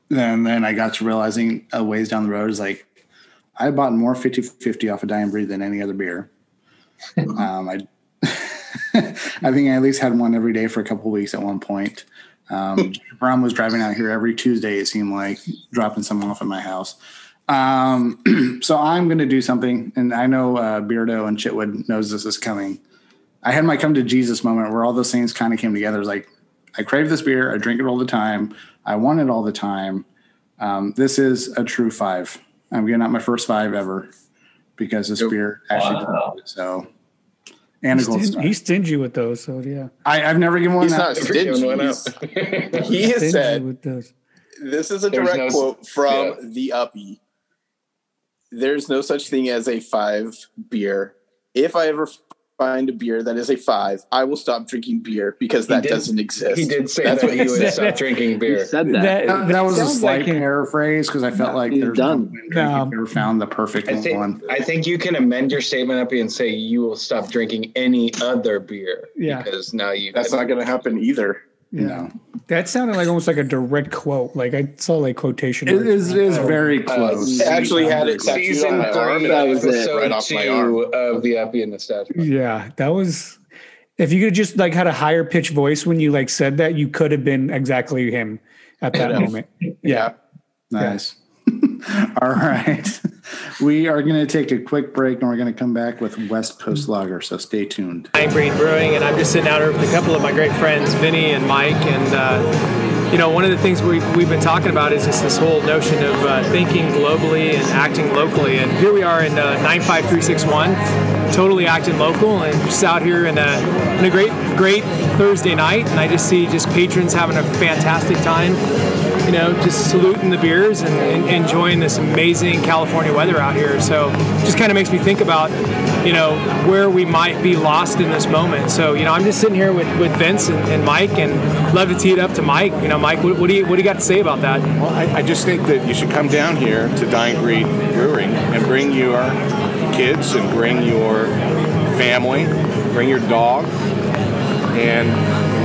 And then I got to realizing a ways down the road is like, I bought more 50 50 off of Dying Breed than any other beer. um, I, I think I at least had one every day for a couple of weeks at one point. Um, Brown was driving out here every Tuesday, it seemed like, dropping someone off at my house. Um, so I'm going to do something, and I know uh, Beardo and Chitwood knows this is coming. I had my come to Jesus moment where all those things kind of came together. It's like, I crave this beer, I drink it all the time, I want it all the time. Um, this is a true five. I'm giving out my first five ever because this Yep. beer actually Wow. it. so. And He's, gold stin- he's stingy with those, so yeah. I, I've never given one He's out. not Giving stingy. one He's- out. He has Stingy said with those. This is a There's direct no quote from yeah. the Uppy. There's no such thing as a five beer. If I ever find a beer that is a five, I will stop drinking beer because He that did- doesn't exist. he did say That's that what he he would stop drinking You beer. said that. That- That, that was a slight like paraphrase because I felt like He's there's done. no way No. ever found the perfect I think one. I think you can amend your statement up and say you will stop drinking any other beer. Yeah. Because now you That's not going to happen either. You know. That sounded like almost like a direct quote. Like I saw like quotation. It marks. is, it is very uh, close. I actually had it Season on my arm. three, That was it. Right off my arm. two of the Epi and the Statue. Yeah, that was. If you could just like had a higher pitch voice when you like said that, you could have been exactly him at that Yeah. moment. Yeah. Nice. All right. We are going to take a quick break and we're going to come back with West Coast Lager. So stay tuned. I'm Breed Brewing, and I'm just sitting out here with a couple of my great friends, Vinny and Mike. And, uh, you know, one of the things we, we've been talking about is just this whole notion of uh, thinking globally and acting locally. And here we are in uh, 95361, totally acting local, and just out here in a, in a great, great Thursday night. And I just see just patrons having a fantastic time. You know, just saluting the beers and, and enjoying this amazing California weather out here. So, just kind of makes me think about, you know, where we might be lost in this moment. So, you know, I'm just sitting here with, with Vince and, and Mike, and love to tee it up to Mike. You know, Mike, what, what do you what do you got to say about that? Well, I, I just think that you should come down here to Dying Breed Brewing and bring your kids and bring your family, bring your dog, and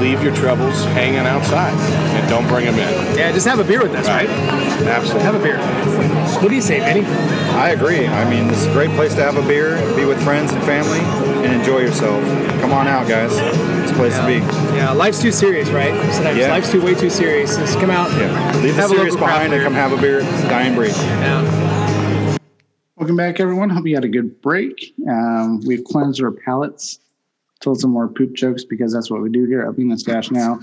leave your troubles hanging outside and don't bring them in. Yeah, just have a beer with us, right? Absolutely. Have a beer. What do you say, Vinny? I agree. I mean, this is a great place to have a beer, be with friends and family, and enjoy yourself. Come on out, guys. It's a place to be. Yeah, life's too serious, right? Sometimes Yeah. life's too way too serious. Just come out. Yeah. Leave the have serious behind and come have a beer at Dying Breed. Yeah. Welcome back, everyone. Hope you had a good break. Um, we've cleansed our palates, told some more poop jokes because that's what we do here at Bean and Stash now.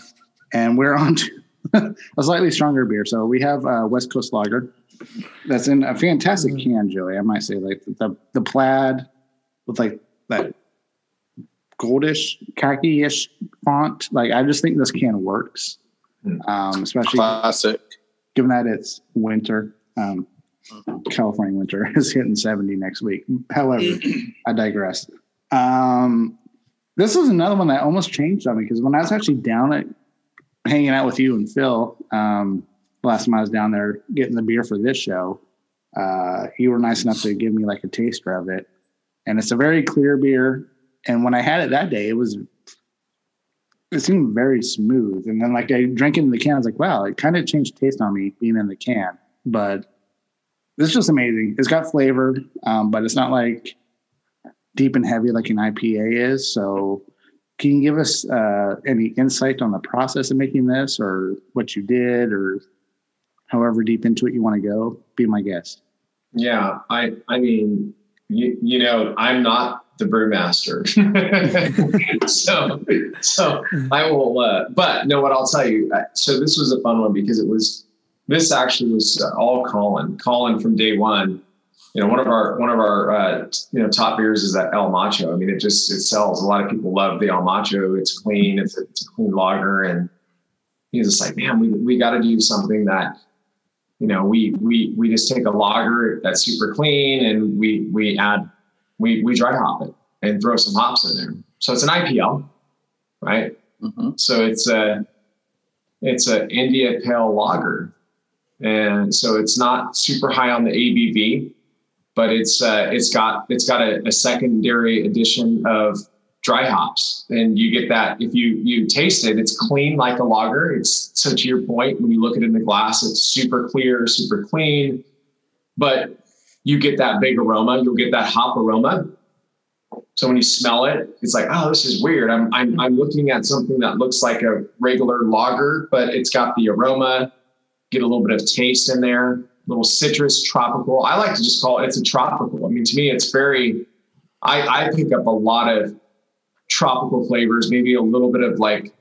And we're on to a slightly stronger beer. So we have uh, West Coast Lager. That's in a fantastic can, Joey. I might say, like the the plaid with like that goldish, khaki-ish font. Like I just think this can works, um, especially Classic. given that it's winter. Um, California winter is hitting 70 next week. However, I digress. Um, this is another one that almost changed on me because when I was actually down at hanging out with you and Phil, um, last time I was down there getting the beer for this show, uh, you were nice enough to give me like a taster of it. And it's a very clear beer. And when I had it that day, it was it seemed very smooth. And then like I drank it in the can, I was like, wow, it kind of changed taste on me being in the can. But this is just amazing. It's got flavor, um, but it's not like deep and heavy like an IPA is. So can you give us uh, any insight on the process of making this or what you did or however deep into it you want to go? Be my guest. Yeah, I I mean, you, you know, I'm not the brewmaster, so so I will. Uh, but no, what I'll tell you. So this was a fun one because it was this actually was uh, all Colin. Colin from day one. You know, one of our one of our uh, you know top beers is that El Macho. I mean, it just it sells. A lot of people love the El Macho. It's clean. It's a, it's a clean lager, and he's just like, man, we we got to do something that you know, we we we just take a lager that's super clean and we we add we we dry hop it and throw some hops in there. So it's an IPL, right? Mhm. So it's a it's a India Pale Lager, and so it's not super high on the ABV, but it's uh, it's got it's got a, a secondary addition of dry hops, and you get that if you you taste it, it's clean like a lager. It's so to your point when you look at it in the glass, it's super clear, super clean, but you get that big aroma. You'll get that hop aroma. So when you smell it, it's like, oh, this is weird. I'm I'm I'm looking at something that looks like a regular lager, but it's got the aroma. Get a little bit of taste in there, little citrus, tropical. I like to just call it it's a tropical. I mean, to me, it's very. I I pick up a lot of tropical flavors, maybe a little bit of like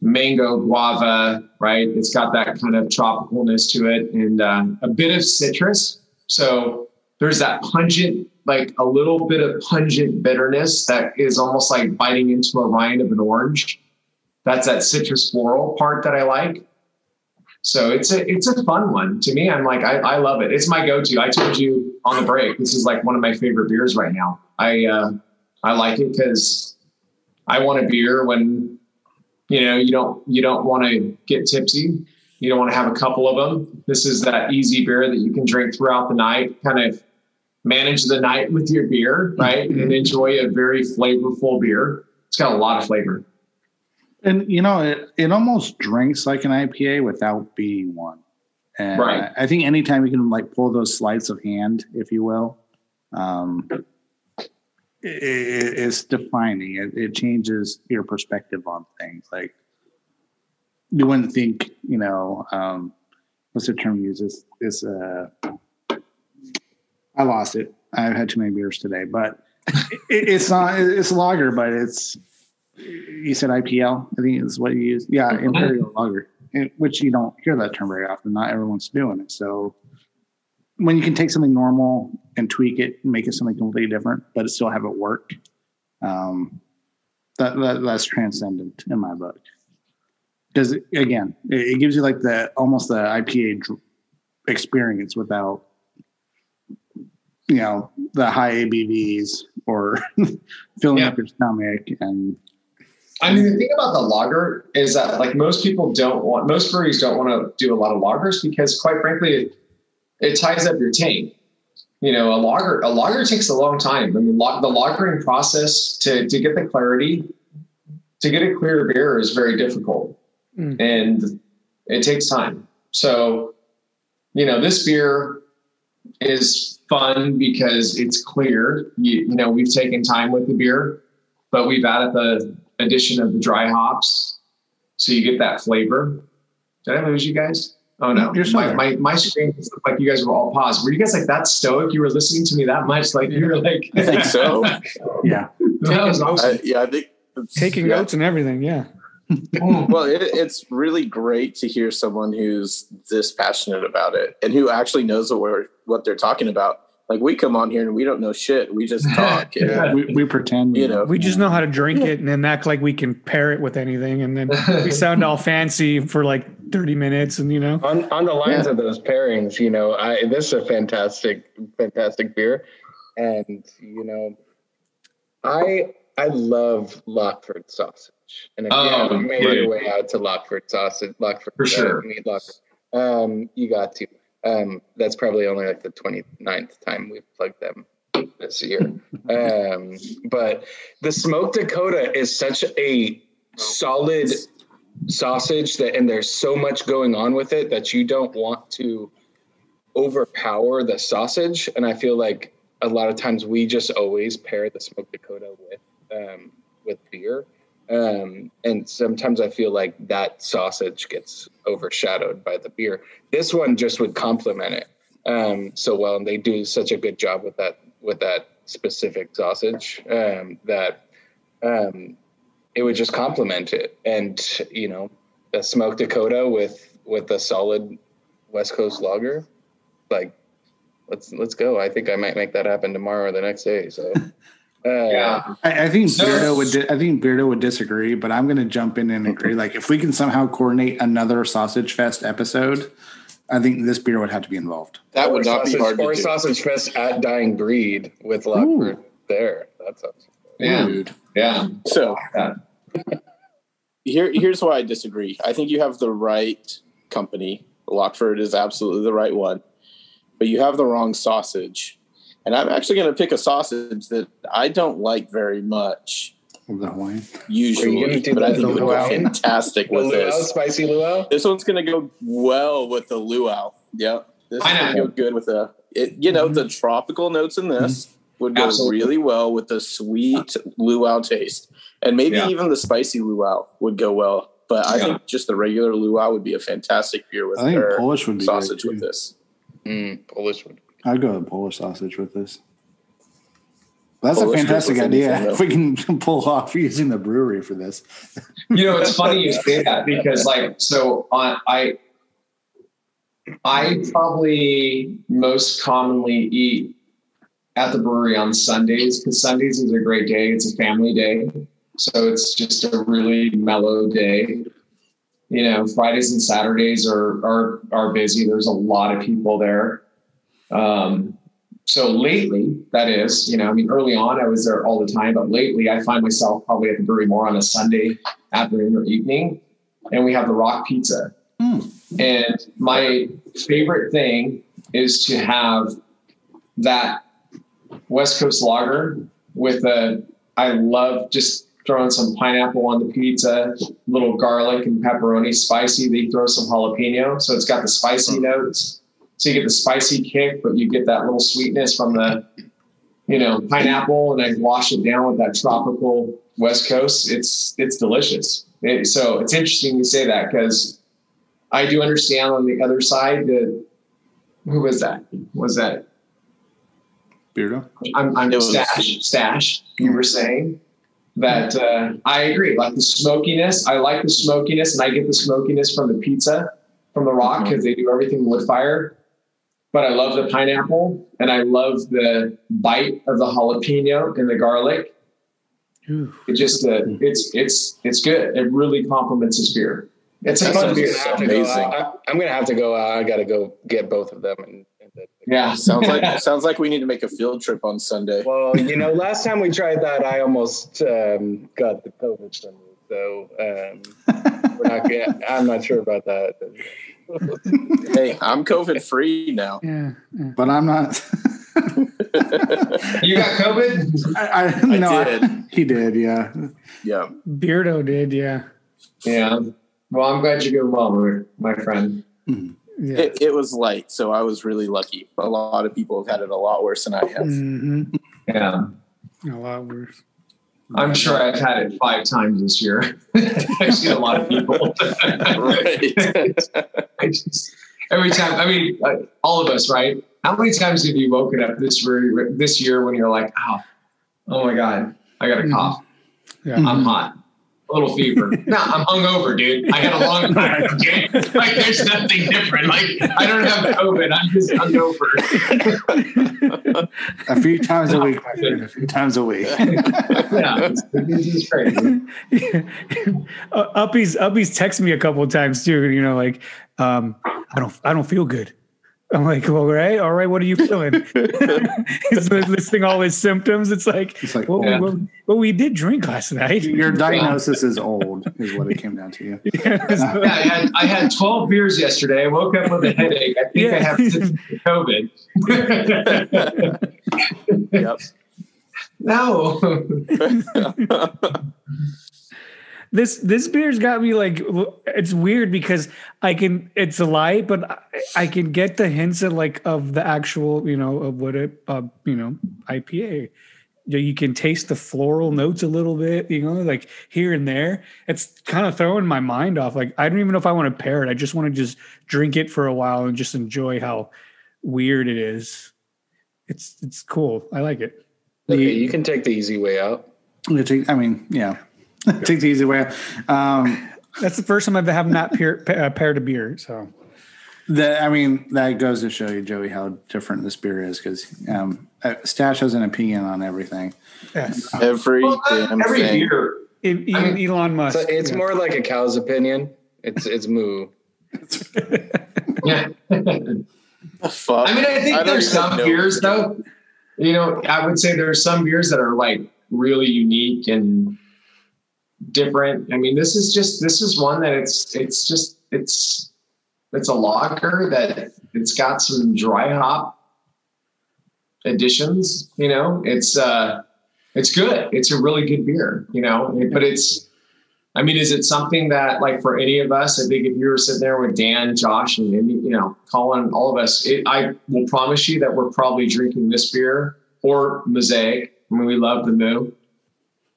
mango guava, right? It's got that kind of tropicalness to it and uh, a bit of citrus. So there's that pungent, like a little bit of pungent bitterness that is almost like biting into a rind of an orange. That's that citrus floral part that I like. So it's a it's a fun one to me. I'm like I, I love it. It's my go-to. I told you on the break. This is like one of my favorite beers right now. I uh, I like it because I want a beer when you know you don't you don't want to get tipsy. You don't want to have a couple of them. This is that easy beer that you can drink throughout the night. Kind of manage the night with your beer, right, and enjoy a very flavorful beer. It's got a lot of flavor. And you know, it, it almost drinks like an IPA without being one. And Right. I think anytime you can like pull those sleights of hand, if you will, um, it, it, it's defining. It, it changes your perspective on things. Like you wouldn't think, you know, um, what's the term used? Is is uh, I lost it. I've had too many beers today, but it, it's not. It's lager, but it's you said IPL. I think is what you use. Yeah, Imperial Lager, which you don't hear that term very often. Not everyone's doing it. So when you can take something normal and tweak it and make it something completely different, but still have it work, um, that, that that's transcendent in my book. Because again, it, it gives you like the almost the IPA dr- experience without you know the high ABVs or filling Yeah. up your stomach and I mean, the thing about the lager is that like most people don't want, most breweries don't want to do a lot of lagers because quite frankly, it, it ties up your tank. You know, a lager, a lager takes a long time. I mean, lo- the lagering process to, to get the clarity, to get a clear beer is very difficult Mm. and it takes time. So, you know, this beer is fun because it's clear. You, you know, we've taken time with the beer, but we've added the addition of the dry hops, so you get that flavor. Did I lose you guys? Oh no, You're still my, my my screen looked like you guys were all paused. Were you guys like that stoic? You were listening to me that much? Like you were like, I think so. yeah. that was awesome. I, yeah, I think Taking yeah. notes and everything. Yeah. Well, it, it's really great to hear someone who's this passionate about it and who actually knows what we're what they're talking about. Like we come on here and we don't know shit. We just talk. and, we, we pretend You know, We just know how to drink it and then act like we can pair it with anything. And then we sound all fancy for like 30 minutes and, you know, on on the lines of those pairings, you know, I this is a fantastic, fantastic beer, and you know, I I love Lockeford sausage, and again, Oh, you made right. your way out to Lockeford sausage, Lockeford For sure. meat Lockeford. Um, you got to. Um, that's probably only like the 29th time we've plugged them this year. um, but the smoked Dakota is such a solid sausage that and there's so much going on with it that you don't want to overpower the sausage and i feel like a lot of times we just always pair the smoked dakota with um, with beer um, and sometimes i feel like that sausage gets overshadowed by the beer. This one just would complement it um, so well and they do such a good job with that with that specific sausage um, that um, it would just complement it. And you know a smoked dakota with with a solid west coast lager like let's let's go. I think i might make that happen tomorrow or the next day so uh, Yeah. I, I think So- Beardo would. Di- I think Beardo would disagree, but I'm going to jump in and agree. Like, if we can somehow coordinate another Sausage Fest episode, I think this beer would have to be involved. that or would not be sausage, hard or to do. sausage fest at dying breed with lockeford there that sounds Yeah, Dude. yeah. So Yeah. here, here's why I disagree. I think you have the right company. Lockeford is absolutely the right one, but you have the wrong sausage. And I'm actually going to pick a sausage that I don't like very much Hawaiian. usually, gonna do but the- I think the it would go fantastic with luau, this. spicy luau This one's going to go well with the luau. Yep. This is going to go good with the, it, you know, the tropical notes in this would go Absolutely. really well with the sweet luau taste. And maybe Yeah. even the spicy luau would go well. But I Yeah. think just the regular luau would be a fantastic beer with I think Polish would be sausage good with this. mm, polish would I'd go with Polish sausage with this. That's Polish a fantastic idea. If we can pull off using the brewery for this, You know, it's funny you say that because, like, so on, I, I probably most commonly eat at the brewery on Sundays because Sundays is a great day. It's a family day, so it's just a really mellow day. You know, Fridays and Saturdays are are are busy. There's a lot of people there. Um, so lately, that is, you know, I mean, early on I was there all the time, but lately I find myself probably at the brewery more on a Sunday afternoon or evening, and we have the rock pizza. And my favorite thing is to have that West Coast lager with a. I love just throwing some pineapple on the pizza, little garlic and pepperoni, spicy. They throw some jalapeno, so it's got the spicy notes. So you get the spicy kick, but you get that little sweetness from the, you know, pineapple, and I wash it down with that tropical West Coast. It's it's delicious. It, so it's interesting you say that because I do understand on the other side that who was that? Was that Beardo. I'm, I'm was- stash stash. You were saying that uh, I agree. Like the smokiness, I like the smokiness, and I get the smokiness from the pizza from the rock because they do everything wood fire. But I love the pineapple, and I love the bite of the jalapeno and the garlic. Ooh. It just uh, it's it's it's good. It really complements this beer. It's a fun beer. I'm gonna have to go amazing. I, am gonna have to go out. I got to go get both of them. And, and the, Yeah, Sounds like sounds like we need to make a field trip on Sunday. well, you know, last time we tried that, I almost um, got the COVID from you. So um, we're not. Gonna, I'm not sure about that. Hey, I'm COVID free now. Yeah. yeah. But I'm not. you got COVID. I, I, no, did. he did. Yeah. Yeah. Beardo did, yeah. Yeah. Well, I'm glad you're doing well, my- my friend. Yeah. It, it was light, so I was really lucky. A lot of people have had it a lot worse than I have. hmm Yeah. A lot worse. I'm sure I've had it five times this year. I've seen a lot of people. Right. I just, every time, I mean, like, all of us, right? How many times have you woken up this year, this year when you're like, oh, oh my God, I got a Mhm. cough. Yeah. I'm hot. A little fever. no, I'm hungover, dude. I had a long night. Okay? Like, there's nothing different. Like, I don't have COVID. I'm just hungover. A few times a week, my friend. A few times a week. yeah, it's, this is crazy. uh, Uppy's Uppy's texted me a couple of times too. You know, like um, I don't I don't feel good. I'm like, well, right, all right. What are you feeling? He's listing all his symptoms. It's like, It's like, well, Yeah. well, well, we did drink last night. your diagnosis is old, is what it came down to. You. Yeah, Yeah, I had, I had 12 beers yesterday. I woke up with a headache. I think I have COVID. yep. no. This this beer's got me like it's weird because I can it's light, but I, I can get the hints of like of the actual you know of what it uh, you know IPA. You, you can taste the floral notes a little bit, you know, like here and there. It's kind of throwing my mind off. Like I don't even know if I want to pair it. I just want to just drink it for a while and just enjoy how weird it is. It's it's cool. I like it. Okay, you can take the easy way out. Take- I mean, yeah. Take the easy way. out. Um, That's the first time I've have not pair, pa- uh, paired a beer. So that I mean, that goes to show you, Joey, how different this beer is because um, uh, Stash has an opinion on everything. yes, Every Well, damn every thing. beer. even I mean, Elon Musk. So it's yeah. more like a cow's opinion. It's it's moo. Yeah. The fuck? I mean, I think don't there's some know. beers though. You know, I would say there's some beers that are like really unique and different. I mean, this is just this is one that it's it's just it's it's a lager that it's got some dry hop additions. You know, it's uh it's good. It's a really good beer. You know, but it's I mean, is it something that, like, for any of us, I think if you were sitting there with Dan, Josh, and, you know, Colin, all of us, it, I will promise you that we're probably drinking this beer or Mosaic. I mean, we love the Moo.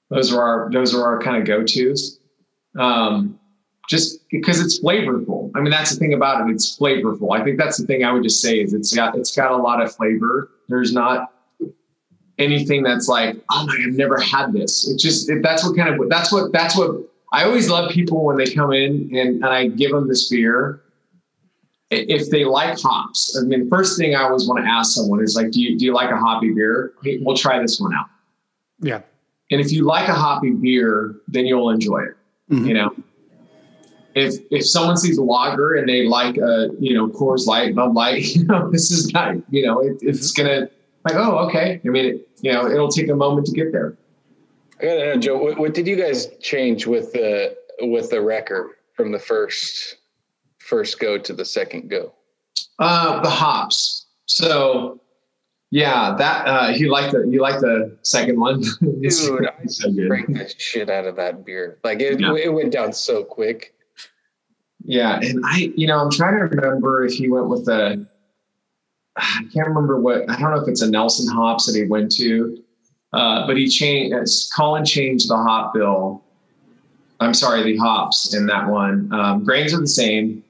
Those are our those are our kind of go tos. Um, just because it's flavorful. I mean, that's the thing about it. It's flavorful. I think that's the thing I would just say is it's got it's got a lot of flavor. There's not anything that's like, oh my, I've never had this. It just it, that's what kind of that's what that's what I always love people when they come in and, and I give them this beer. If they like hops, I mean, first thing I always want to ask someone is like, do you do you like a hoppy beer? Hey, we'll try this one out. yeah. And if you like a hoppy beer, then you'll enjoy it. Mhm. You know, if if someone sees a lager and they like a you know Coors Light, Bud Light, you know, this is not you know it, it's gonna like oh okay. I mean, it, you know, it'll take a moment to get there. I gotta know, Joe. What, what did you guys change with the with the record from the first first go to the second go? Uh, the hops. So Yeah, that uh, you like the you like the second one. Dude, so drank the shit out of that beer. Like it, Yeah. it went down so quick. Yeah, and I, you know, I'm trying to remember if he went with a. I can't remember what. I don't know if it's a Nelson hops that he went to, uh, but he changed. Colin changed the hop bill. I'm sorry, the hops in that one. Um, grains are the same,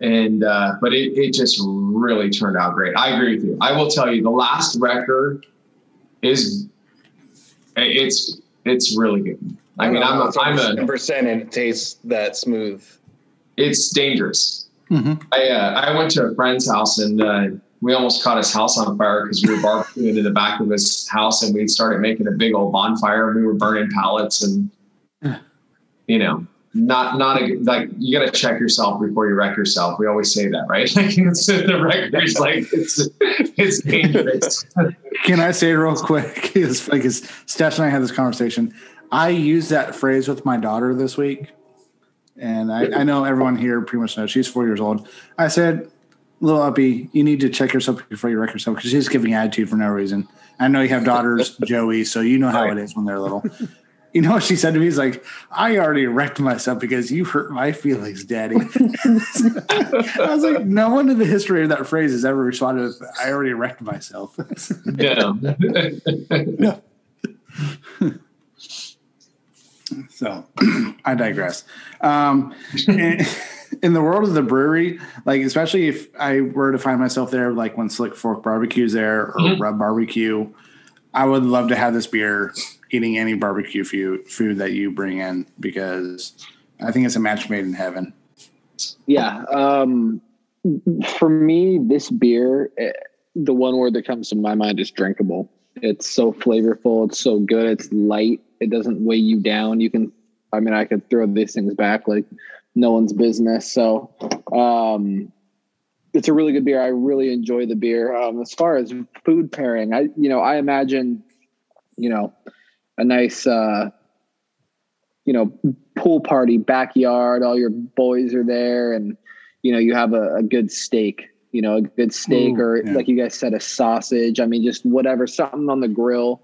and uh, but it it just really turned out great. I agree with you. I will tell you, the last record is it's it's really good. I mean, I'm a, I'm a percent and it tastes that smooth. it's dangerous. Mhm. I uh, I went to a friend's house and uh, we almost caught his house on fire because we were barbecuing in the back of his house and we started making a big old bonfire and we were burning pallets and you know not not a like you got to check yourself before you wreck yourself. We always say that, right? Like it's, the record's like it's it's dangerous. Can I say real quick? Is like, is Steph and I had this conversation. I used that phrase with my daughter this week, and I, I know everyone here pretty much knows she's four years old. I said, "Little Uppy, you need to check yourself before you wreck yourself because she's giving attitude for no reason." I know you have daughters, Joey, so you know how it is when they're little. You know what she said to me? He's like, I already wrecked myself because you hurt my feelings, Daddy. I was like, no one in the history of that phrase has ever responded with, I already wrecked myself. Yeah. So I digress. Um, in, in the world of the brewery, like especially if I were to find myself there, like when Slick Fork Barbecue's there or Mhm. Rub Barbecue, I would love to have this beer eating any barbecue food, food that you bring in because I think it's a match made in heaven. Yeah. Um, for me, this beer, eh, the one word that comes to my mind is drinkable. It's so flavorful. It's so good. It's light. It doesn't weigh you down. You can, I mean, I could throw these things back like no one's business. So, um, it's a really good beer. I really enjoy the beer. Um, as far as food pairing, I, you know, I imagine, you know, a nice, uh, you know, pool party, backyard, all your boys are there and, you know, you have a, a good steak, you know, a good steak Ooh, or yeah. like you guys said, a sausage. I mean, just whatever, something on the grill.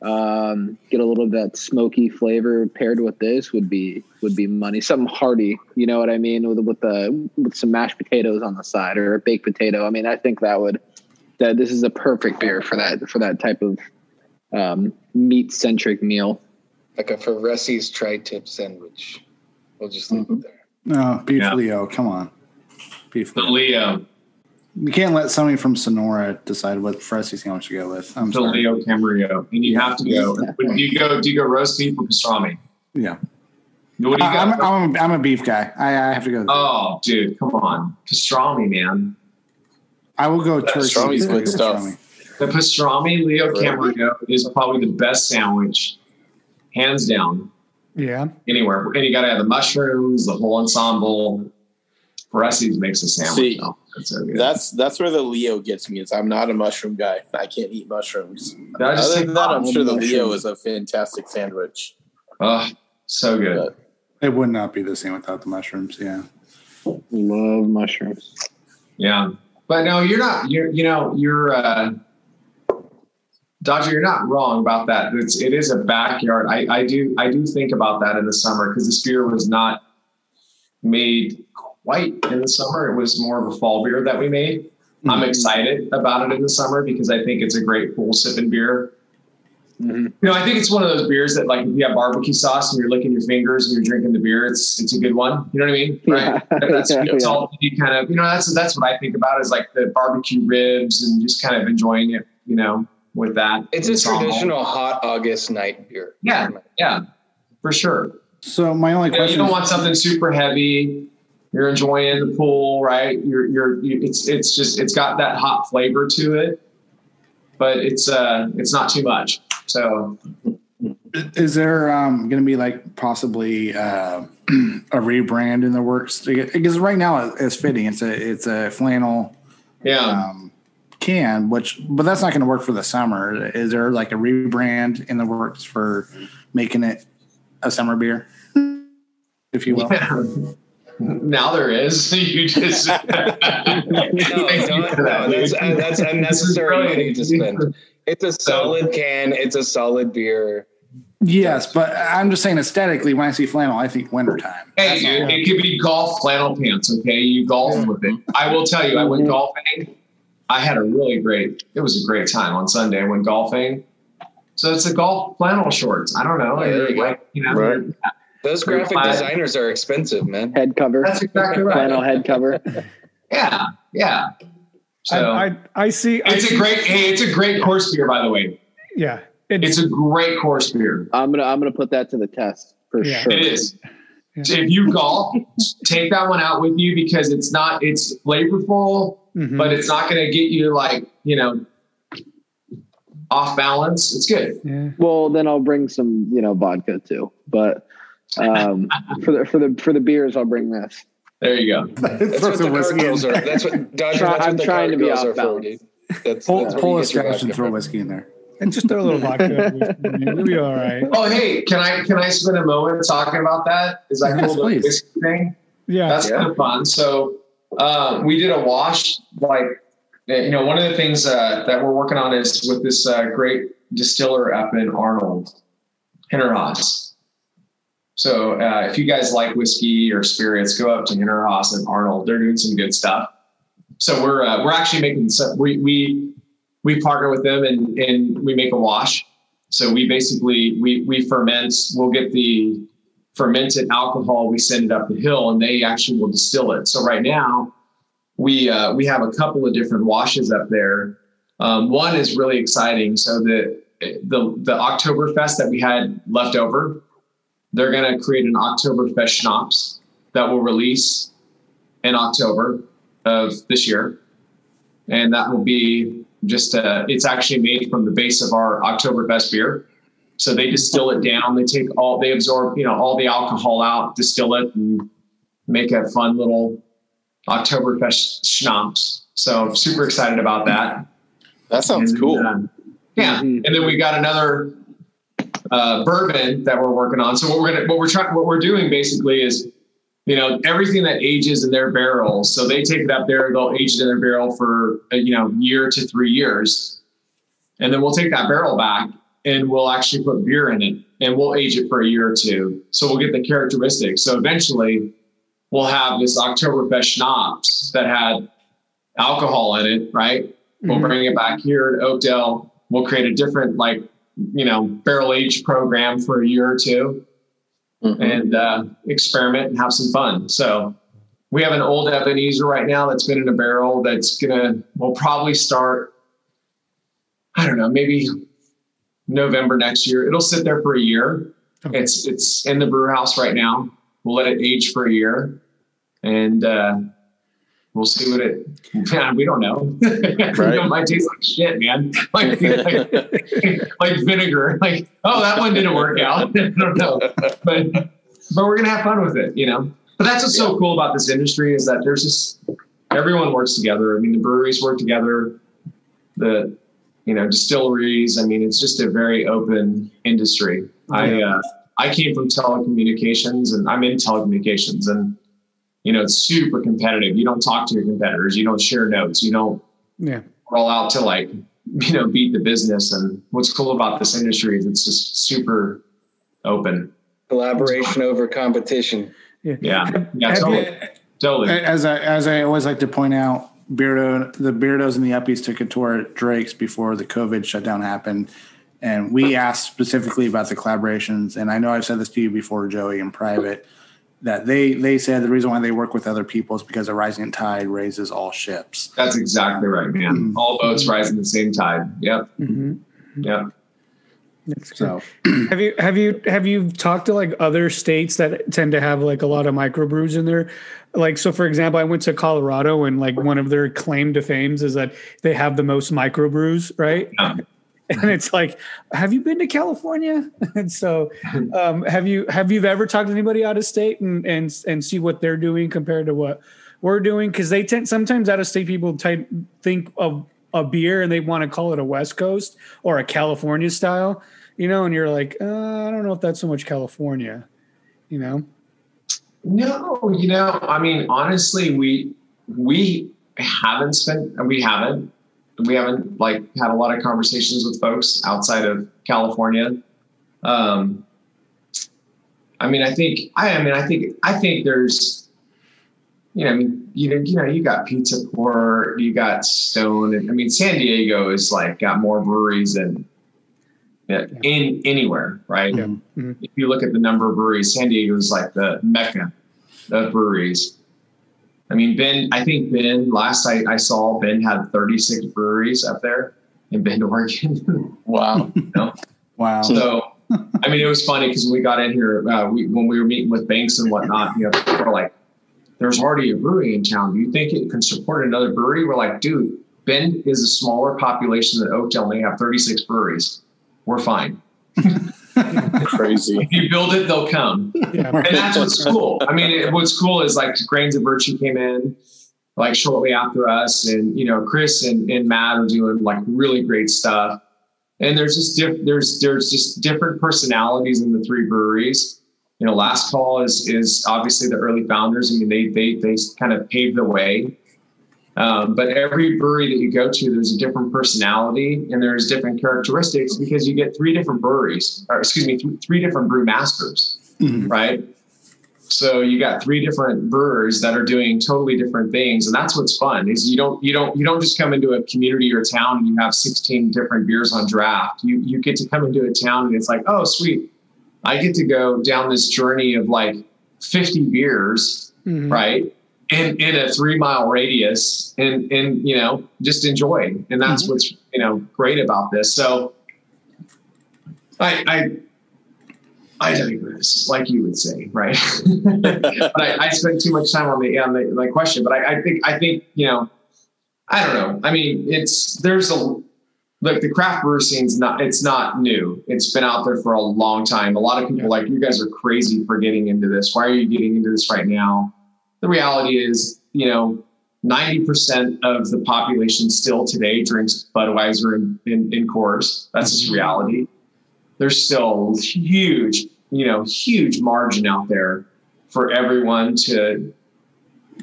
Um, get a little of that smoky flavor paired with this would be would be money. Something hearty, you know what I mean, with with the with some mashed potatoes on the side or a baked potato. I mean, I think that would that this is a perfect beer for that for that type of um, meat centric meal. Like a Ferresi's tri-tip sandwich. We'll just leave it there. No, beef Yeah. Leo, come on. Beef The Leo. Leo, You can't let somebody from Sonora decide what Frosty sandwich to go with. I'm the sorry. Leo Camarillo, and you have to go. When do you go? Do you go roast beef or pastrami? Yeah. What do you I- I'm. I'm, a, I'm a beef guy. I, I have to go. Oh, dude, come on, pastrami, man. I will go turkey. pastrami's before good go stuff. Pastrami. The pastrami Leo Really? Camarillo is probably the best sandwich, hands down, Yeah. anywhere. And you got to have the mushrooms, the whole ensemble. Ferresi's makes a sandwich. See, though. That's so. That's that's where the Leo gets me. Is I'm not a mushroom guy. I can't eat mushrooms. I just Other think, than that, I'm sure the mushroom. Leo is a fantastic sandwich. oh, so good. It would not be the same without the mushrooms. Yeah. Love mushrooms. Yeah. But no, you're not, you're, you know, you're, uh, Dodger, you're not wrong about that. It's, it is a backyard. I, I do, I do think about that in the summer because this beer was not made quite in the summer. It was more of a fall beer that we made. I'm excited about it in the summer because I think it's a great pool sipping beer. Mhm. You know, I think it's one of those beers that, like, if you have barbecue sauce and you're licking your fingers and you're drinking the beer, it's it's a good one. You know what I mean? Right? Yeah. That's, Yeah, that's yeah. all you kind of, you know, that's that's what I think about is like the barbecue ribs and just kind of enjoying it. You know, with that. It's a traditional hot August night beer. Yeah, yeah, for sure. So my only You, know, you don't want something super heavy. You're enjoying the pool, right? You're you're you, it's it's just it's got that hot flavor to it, but it's uh it's not too much. So is there um, going to be like possibly uh, a rebrand in the works? Because right now it's fitting. It's a it's a flannel yeah, um, can, which but that's not going to work for the summer. Is there like a rebrand in the works for making it a summer beer, if you will? yeah. Now there is. You just No, don't, no, that's uh, that's unnecessary money to spend. It's a solid can. It's a solid beer. Yes, but I'm just saying aesthetically, when I see flannel, I think wintertime. Hey, dude, it could be golf flannel pants. Okay, you golf with it. I will tell you, I went golfing. I had a really great. It was a great time on Sunday. I went golfing. So it's a golf flannel shorts. I don't know. Oh, there you like, you know, Right. Those graphic flat. designers are expensive, man. Head cover, that's exactly right. flannel head cover. Yeah, yeah. So I, I I see. I it's a see- great. Hey, it's a great course beer, by the way. Yeah, It's a great course beer. I'm gonna I'm gonna put that to the test for Yeah. sure. It is. Yeah. If you golf, take that one out with you because it's not. It's flavorful, Mhm. but it's not going to get you like you know off balance. It's good. yeah. Well, then I'll bring some, you know, vodka too. But um, for the for the for the beers, I'll bring this. There you go. That's what the car girls are. That's what Dodger. Try- That's what I'm the trying to be girls off are for, balance. That's, Pull, that's pull a get scratch and throw whiskey in there. And just throw a little vodka. We'll be all right. Oh, hey, can I can I spend a moment talking about that? Is that Yes, cool? The whiskey thing. Yeah. That's kind of fun. So uh, we did a wash. Like uh, you know, one of the things uh, that we're working on is with this uh, great distiller up in Arnold, Hinterhaas. So uh, if you guys like whiskey or spirits, go up to Hinterhaas and Arnold. They're doing some good stuff. So we're uh, we're actually making some, we we we partner with them and and we make a wash. So we basically we we ferment. We'll get the fermented alcohol. We send it up the hill, and they actually will distill it. So right now, we uh, we have a couple of different washes up there. Um, one is really exciting. So the the the Oktoberfest that we had left over, they're going to create an Oktoberfest schnapps that will release in October of this year, and that will be just uh, it's actually made from the base of our Oktoberfest beer. So they distill it down. They take all they absorb, you know, all the alcohol out, distill it, and make a fun little Oktoberfest schnapps. So super excited about that. That sounds And, cool. uh, yeah, Mhm. and then we got another uh, bourbon that we're working on. So what we're gonna, what we're trying, what we're doing basically is, you know, everything that ages in their barrels. So they take it up there, they'll age it in their barrel for a, you know year to three years, and then we'll take that barrel back and we'll actually put beer in it and we'll age it for a year or two. So we'll get the characteristics. So eventually, we'll have this Oktoberfest schnapps that had alcohol in it, right? We'll Mhm. bring it back here to Oakdale. We'll create a different, like, you know, barrel age program for a year or 2 Mhm. and uh, experiment and have some fun. So we have an old Ebenezer right now that's been in a barrel that's gonna. We'll probably start. I don't know, maybe November next year. It'll sit there for a year. Okay. It's it's in the brew house right now. We'll let it age for a year, and uh, we'll see what it. Man, we don't know. Right. it might taste like shit, man. Like, like, like vinegar. Like, oh, that one didn't work out. I don't know, but but we're gonna have fun with it, you know. But that's what's so cool about this industry is that there's just everyone works together. I mean, the breweries work together, the you know distilleries. I mean, it's just a very open industry. I uh, I came from telecommunications, and I'm in telecommunications, and you know it's super competitive. You don't talk to your competitors. You don't share notes. You don't Yeah. roll out to like you know beat the business. And what's cool about this industry is it's just super open. Collaboration over competition. Yeah, yeah, Have totally, totally. As I as I always like to point out, Beardo the Beardos and the Uppies took a tour at Drake's before the COVID shutdown happened, and we asked specifically about the collaborations. And I know I've said this to you before, Joey, in private, that they they said the reason why they work with other people is because a rising tide raises all ships. That's exactly right, man. All boats rise in the same tide. Yep, Mhm. yep. That's. So Have you have you have you talked to like other states that tend to have like a lot of microbrews in there? Like so, for example, I went to Colorado and like one of their claim to fames is that they have the most microbrews, right? Yeah. And it's like, have you been to California? and so, um, have you have you ever talked to anybody out of state and and and see what they're doing compared to what we're doing? Because they tend sometimes out of state people type, think of a beer and they want to call it a West Coast or a California style, you know, and you're like, uh, I don't know if that's so much California, you know. No, you know, I mean, honestly, we we haven't spent we haven't we haven't like had a lot of conversations with folks outside of California. Um, I mean, I think I, I mean, I think I think there's, you know, I mean, you know, you know, you got Pizza Port, you got Stone, and I mean, San Diego is like got more breweries than yeah, in anywhere, right? Yeah. Mhm. If you look at the number of breweries, San Diego is like the mecca of breweries. I mean, Bend, I think Bend, last I, I saw, Bend had 36 breweries up there in Bend, Oregon. Wow. Wow. so, I mean, it was funny because we got in here, uh, we, when we were meeting with banks and whatnot, you know, people were like, there's already a brewery in town. Do you think it can support another brewery? We're like, dude, Bend is a smaller population than Oakdale, and they have 36 breweries. We're fine. Crazy. If you build it, they'll come. Yeah. and that's what's cool. I mean, it, what's cool is like Grains of Virtue came in like shortly after us, and you know, Chris and, and Matt are doing like really great stuff. And there's just diff- there's there's just different personalities in the three breweries. You know, Last Call is is obviously the early founders. I mean, they they they kind of paved the way. Um, but every brewery that you go to, there's a different personality and there's different characteristics because you get three different breweries, or excuse me, th- three different brew masters right? So you got three different brewers that are doing totally different things, and that's what's fun. Is you don't you don't you don't just come into a community or town and you have 16 different beers on draft. You you get to come into a town and it's like, oh sweet, I get to go down this journey of like 50 beers, Mhm. right? In in a three mile radius, and and you know just enjoy, and that's mm-hmm. what's you know great about this. So I I I digress, like you would say, right? but I, I spent too much time on the on the, the question. But I, I think I think you know, I don't know. I mean, it's there's a like the craft brewer scene's not it's not new. It's been out there for a long time. A lot of people like you guys are crazy for getting into this. Why are you getting into this right now? The reality is, you know, 90% of the population still today drinks Budweiser and, and, and Coors. That's just reality there's still huge, you know, huge margin out there for everyone to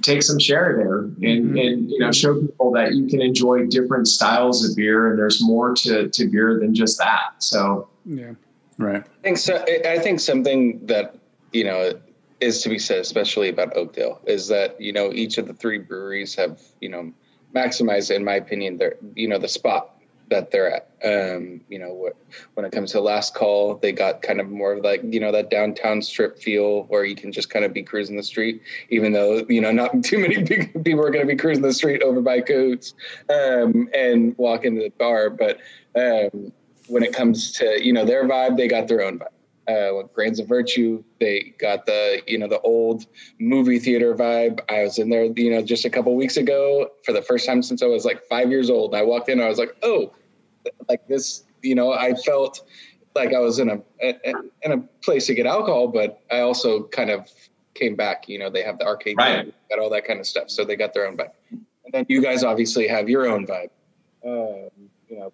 take some share there and, Mhm. and you know show people that you can enjoy different styles of beer and there's more to, to beer than just that. So Yeah. Right. I think so. I- I think something that you know is to be said, especially about Oakdale, is that you know each of the three breweries have you know maximized, in my opinion, their you know the spot that they're at. Um, you know, when it comes to last call, they got kind of more of like you know that downtown strip feel where you can just kind of be cruising the street, even though you know not too many people are going to be cruising the street over by Coots um, and walk into the bar, but. Um, when it comes to you know their vibe, they got their own vibe. Uh, with Grains of Virtue, they got the you know the old movie theater vibe. I was in there, you know, just a couple weeks ago for the first time since I was like five years old. I walked in, I was like, oh, like this, you know, I felt like I was in a in a place to get alcohol, but I also kind of came back. You know, they have the arcade, Right. got all that kind of stuff, so they got their own vibe. And then you guys obviously have your own vibe. Um, you know,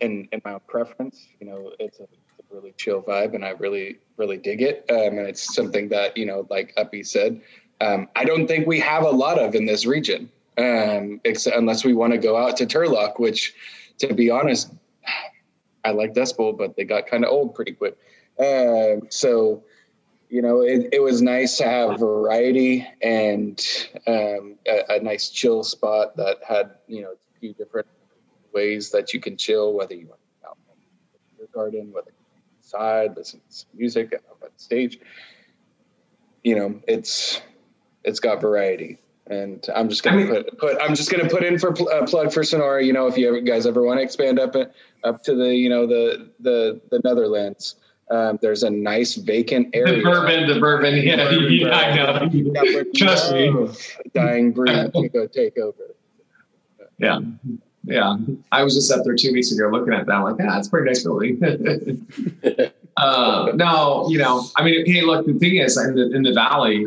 in in my own preference, you know, it's a really chill vibe, and I really really dig it. Um, and it's something that you know, like Uppy said, um, I don't think we have a lot of in this region, um, unless we want to go out to Turlock, which, to be honest, I like Dust but they got kind of old pretty quick. Um, so, you know, it, it was nice to have variety and um, a, a nice chill spot that had, you know, a few different ways that you can chill, whether you want to out in your garden, whether you're listen to some music up on stage. You know, it's it's got variety. And I'm just gonna I mean- put, put I'm just gonna put in for pl- uh, plug for Sonora. You know, if you ever, guys ever want to expand up up to the you know the the the Netherlands, um, there's a nice vacant area. the bourbon, the bourbon, yeah, yeah, I know. Trust me. Dying breed to go take over. Yeah. Yeah. I was just up there two weeks ago looking at that. Like, yeah, that's a pretty nice building. uh, no, you know, I mean, hey, look, the thing is in the, in the Valley,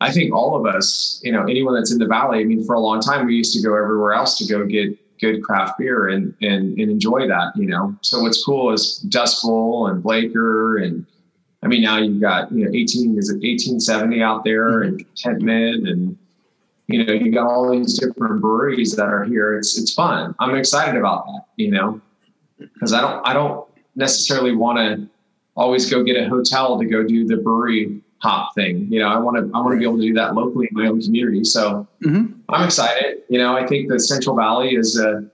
I think all of us, you know, anyone that's in the Valley, I mean, for a long time, we used to go everywhere else to go get good craft beer and, and, and enjoy that, you know? So what's cool is Dust Bowl and Blaker and, I mean, now you've got you know 18 is it 1870 out there and contentment and you know you got all these different breweries that are here. It's it's fun. I'm excited about that. You know, because I don't I don't necessarily want to always go get a hotel to go do the brewery hop thing. You know, I want to I want to be able to do that locally in my own community. So Mhm. I'm excited. You know, I think the Central Valley is a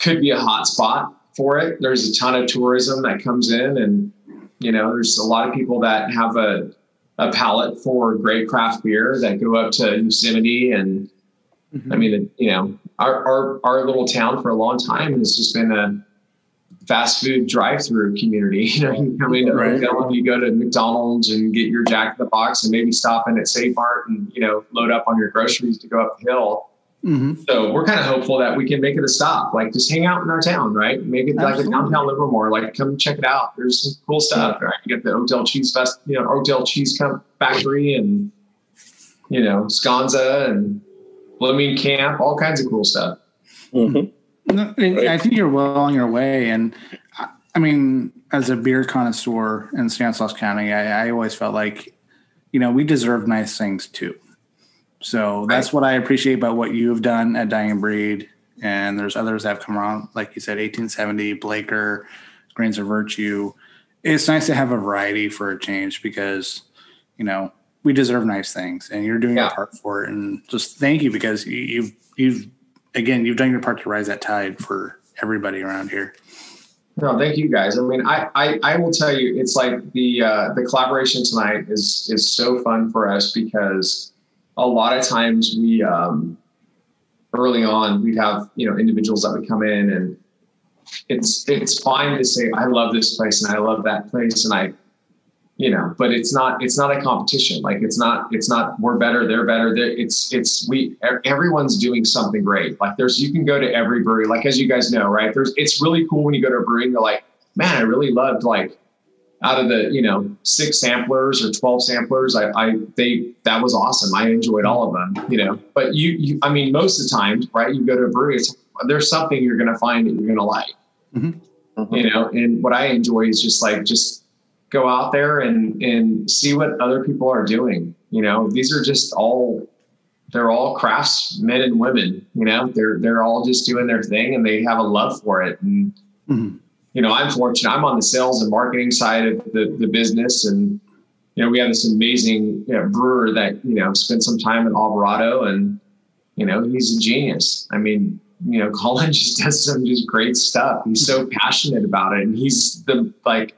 could be a hot spot for it. There's a ton of tourism that comes in, and you know, there's a lot of people that have a a palate for great craft beer that go up to Yosemite and I mm-hmm. mean, you know, our, our our little town for a long time has just been a fast food drive-through community. You know, you come into Right. And you go to McDonald's and get your Jack in the Box and maybe stop in at Save Mart and you know load up on your groceries to go up the hill. Mhm. So we're kind of hopeful that we can make it a stop. Like just hang out in our town, right? Make it like a downtown Livermore. Like come check it out. There's some cool stuff. Right? You get the Oakdale Cheese Fest, you know, Oakdale Cheese Com- Factory, and you know, Sconza and Blooming Camp, all kinds of cool stuff. Mhm. No, and I think you're well on your way. And I- I mean, as a beer connoisseur in Stanislaus County, I, I always felt like, you know, we deserve nice things too. So that's what I appreciate about what you've done at Dying Breed. And there's others that have come around, like you said, 1870, Blaker, Grains of Virtue. It's nice to have a variety for a change because, you know, we deserve nice things and you're doing Yeah. your part for it. And just thank you because you, you've, you've, again, you've done your part to rise that tide for everybody around here. No, thank you guys. I mean, I, I, I will tell you, it's like the uh, the collaboration tonight is is so fun for us because a lot of times we um, early on we'd have you know individuals that would come in and it's it's fine to say I love this place and I love that place and I you know but it's not it's not a competition. Like it's not it's not we're better they're better. They're, it's it's we everyone's doing something great. Like there's you can go to every brewery. Like as you guys know right? There's it's really cool when you go to a brewery and you're like man I really loved like out of the you know six samplers or 12 samplers I, I they that was awesome. I enjoyed all of them you know. But you, you I mean most of the times right you go to a brewery it's, there's something you're going to find that you're going to like Mhm. you know and what I enjoy is just like just go out there and and see what other people are doing you know. These are just all they're all craftsmen and women you know. They're they're all just doing their thing and they have a love for it and Mhm. You know i'm fortunate i'm on the sales and marketing side of the, the business and you know we have this amazing you know, brewer that you know spent some time in alvarado and you know he's a genius i mean you know colin just does some just great stuff he's so passionate about it and he's the like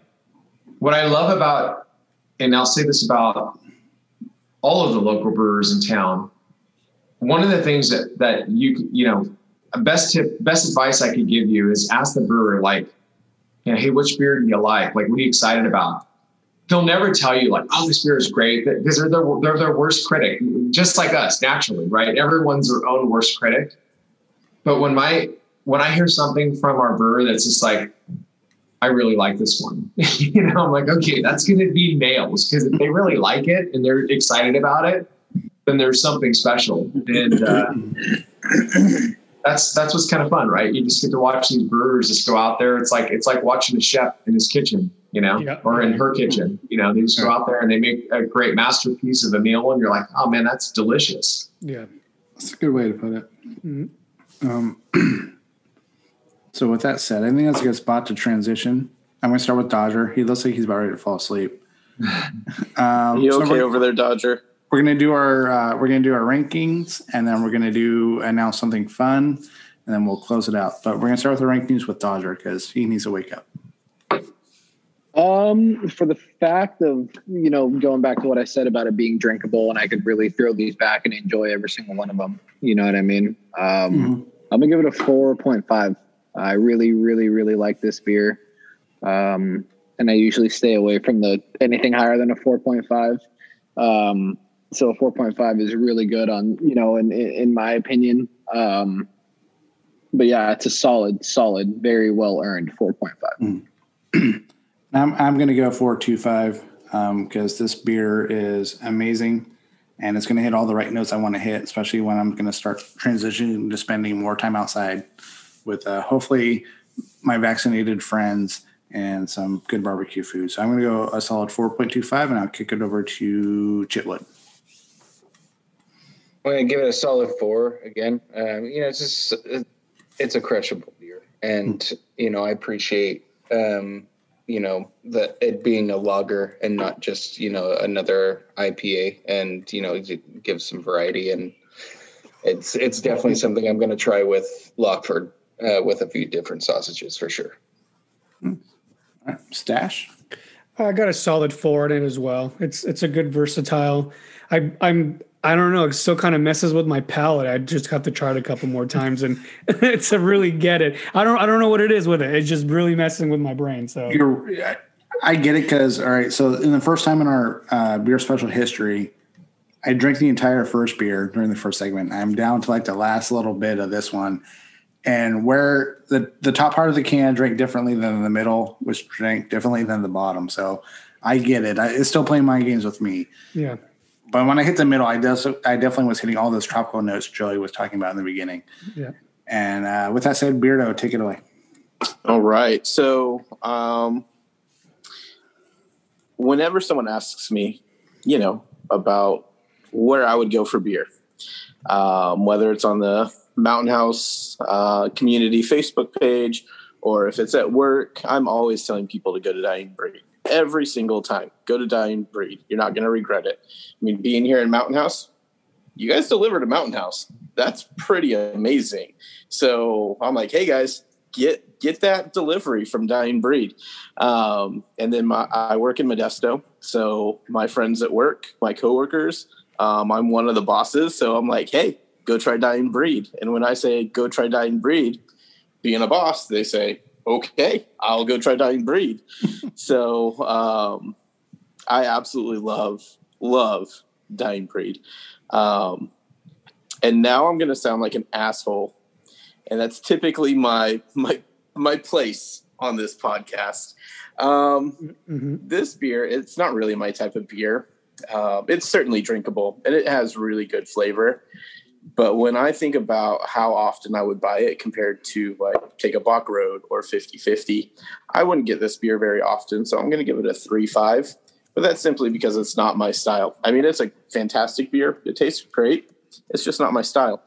what I love about, and I'll say this about all of the local brewers in town. One of the things that that you you know, best tip, best advice I could give you is ask the brewer like, you know, hey, which beer do you like? Like, what are you excited about? They'll never tell you like, oh, this beer is great because they're their they're their worst critic, just like us naturally, right? Everyone's their own worst critic. But when my when I hear something from our brewer that's just like, I really like this one. you know, I'm like, okay, that's going to be nails because if they really like it and they're excited about it, then there's something special. And uh, that's that's what's kind of fun, right? You just get to watch these brewers just go out there. It's like it's like watching a chef in his kitchen, you know, Yeah. or in her kitchen. You know, they just go out there and they make a great masterpiece of a meal, and you're like, oh man, that's delicious. Yeah. That's a good way to put it. Mhm. Um, so with that said, I think that's a good spot to transition. I'm going to start with Dodger. He looks like he's about ready to fall asleep. Um, You okay we're, over there, Dodger? We're going to do our uh, we're to do our rankings, and then we're going to do announce something fun, and then we'll close it out. But we're going to start with the rankings with Dodger because he needs to wake up. Um, for the fact of you know going back to what I said about it being drinkable, and I could really throw these back and enjoy every single one of them. You know what I mean? Um, Mhm. I'm gonna give it a four point five. I really, really, really like this beer, um, and I usually stay away from the anything higher than a four point five. Um, so a four point five is really good on you know in in, my opinion. Um, but yeah, it's a solid, solid, very well earned four point five. I'm I'm going to go four two five because this beer is amazing, and it's going to hit all the right notes I want to hit, especially when I'm going to start transitioning to spending more time outside with uh, hopefully my vaccinated friends and some good barbecue food. So I'm going to go a solid 4.25, and I'll kick it over to Chitwood. I'm going to give it a solid four again. Um, you know, it's just it's a crushable beer, and you know I appreciate um, you know that it being a lager and not just you know another IPA, and you know it gives some variety and it's it's definitely something I'm going to try with Lockeford uh, with a few different sausages for sure. Stash. I got a solid four in it as well. It's it's a good versatile. I I'm I don't know. It still kind of messes with my palate. I just have to try it a couple more times and to really get it. I don't I don't know what it is with it. It's just really messing with my brain. So You're, I get it because all right. So in the first time in our uh, beer special history, I drank the entire first beer during the first segment. I'm down to like the last little bit of this one, and where the the top part of the can drank differently than the middle, which drank differently than the bottom. So I get it. I, it's still playing mind games with me. yeah. But when I hit the middle, I does I definitely was hitting all those tropical notes Joey was talking about in the beginning. Yeah. And uh, with that said, Beardo, take it away. All right. So, um, whenever someone asks me, you know, about where I would go for beer, um, whether it's on the Mountain House uh, community Facebook page or if it's at work, I'm always telling people to go to Dying Breed every single time. Go to Dying Breed. You're not going to regret it. I mean, being here in Mountain House, you guys delivered a Mountain House. That's pretty amazing. So I'm like, hey guys, get get that delivery from Dying Breed. Um, and then my, I work in Modesto, so my friends at work, my coworkers, um, I'm one of the bosses. So I'm like, hey, go try Dying Breed. And when I say go try Dying Breed, being a boss, they say, okay, I'll go try Dying Breed. so um, I absolutely love love Dying Breed. Um, and now I'm going to sound like an asshole, and that's typically my my my place on this podcast. Um, Mhm. This beer, it's not really my type of beer. Um, it's certainly drinkable, and it has really good flavor. But when I think about how often I would buy it compared to like take a Bach Road or 50-50, I wouldn't get this beer very often. So I'm going to give it a three five. But that's simply because it's not my style. I mean, it's a fantastic beer. It tastes great. It's just not my style.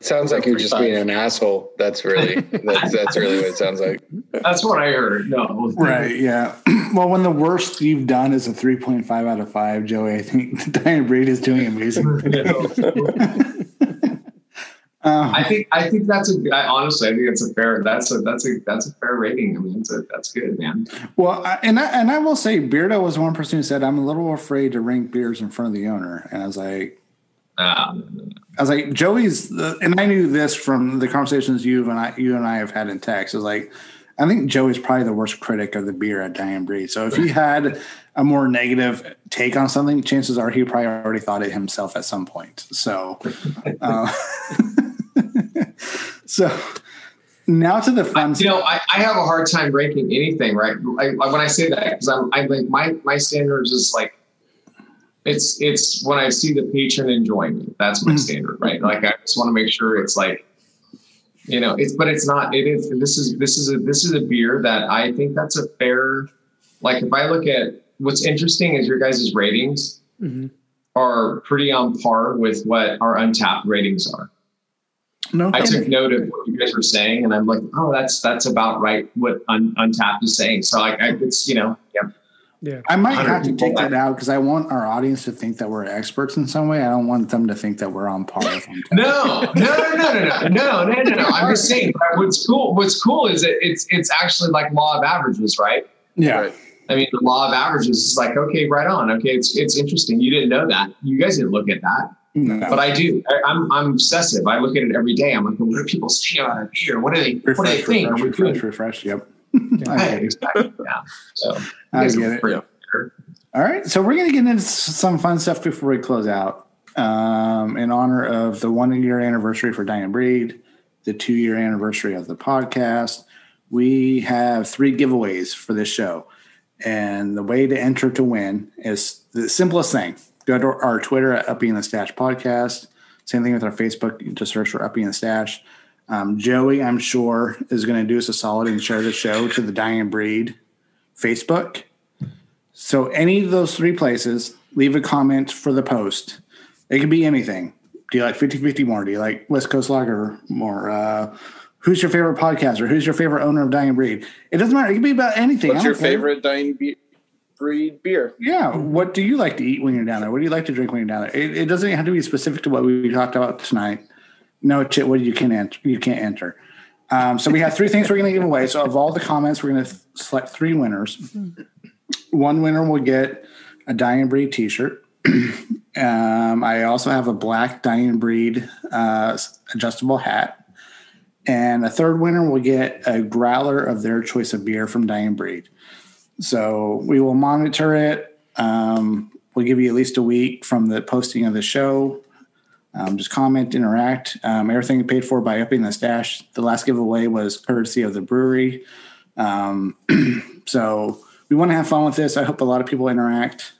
Sounds like you're just being an asshole. That's really that's that's really what it sounds like. That's what I heard. No, Right. Yeah. well, when the worst you've done is a 3.5 out of 5, Joey, I think Dying Breed is doing amazing. Uh, I think I think that's a. I, honestly, I think it's a fair. That's a that's a that's a fair rating. I mean, it's a, that's good, man. well, I, and I, and I will say, Beardo was one person who said, "I'm a little afraid to rank beers in front of the owner," and I was like, Um, I was like, Joey's, the, and I knew this from the conversations you and I, you and I have had in text. I was like, I think Joey's probably the worst critic of the beer at Dying Breed. So if he had a more negative take on something, chances are he probably already thought it himself at some point. So, uh, so now to the fun. you know, I, I have a hard time ranking anything, right? I, when I say that, because I'm, I like my my standards is like, it's it's when I see the patron enjoying it. That's my Mhm. standard, right? Like I just want to make sure it's like, you know, it's but it's not. It is. This is this is a this is a beer that I think that's a fair. Like if I look at what's interesting is your guys' ratings Mhm. are pretty on par with what our Untappd ratings are. no, I kidding. took note of what you guys were saying, and I'm like, oh, that's that's about right. What Un- Untappd is saying. So like, I, it's you know, yeah, Yeah. I might have to take that that- out because I want our audience to think that we're experts in some way. I don't want them to think that we're on par with them. no, no, no, no, no, no, no, no, no, no. I'm just saying. What's cool? What's cool is that it's it's actually like law of averages, right? Yeah. Right. I mean, the law of averages is like, okay, right on. Okay, it's it's interesting. You didn't know that. You guys didn't look at that, No. but I do. I, I'm I'm obsessive. I look at it every day. I'm like, what do people say about our beer? What do they what do they refresh, think? refresh, refresh, refresh. Yep. Yeah. I Right, get it. exactly. Yeah. So I get it. pretty- All right, so we're going to get into some fun stuff before we close out. Um, in honor of the one year anniversary for Dying Breed, the two year anniversary of the podcast, we have three giveaways for this show. And the way to enter to win is the simplest thing. Go to our Twitter at Uppy and the Stash Podcast. Same thing with our Facebook. Just search for Uppy and the Stash. Um, Joey, I'm sure, is going to do us a solid and share the show to the Dying Breed Facebook. So, any of those three places, leave a comment for the post. It could be anything. Do you like 50 50 more? Do you like West Coast Lager more? Uh, who's your favorite podcaster? Who's your favorite owner of Dying Breed? It doesn't matter. It can be about anything. What's your care. favorite dying be- breed beer? Yeah. What do you like to eat when you're down there? What do you like to drink when you're down there? It, it doesn't have to be specific to what we talked about tonight. No, what you can enter, you can't enter. Um, so we have three things we're going to give away. So of all the comments, we're going to select three winners. One winner will get a Dying Breed T-shirt. um, I also have a black Dying Breed uh, adjustable hat. And a third winner will get a growler of their choice of beer from Dying Breed. So we will monitor it. Um, we'll give you at least a week from the posting of the show. Um, just comment, interact. Um, everything paid for by Uppy and the Stash. The last giveaway was courtesy of the brewery. Um, so we want to have fun with this. I hope a lot of people interact,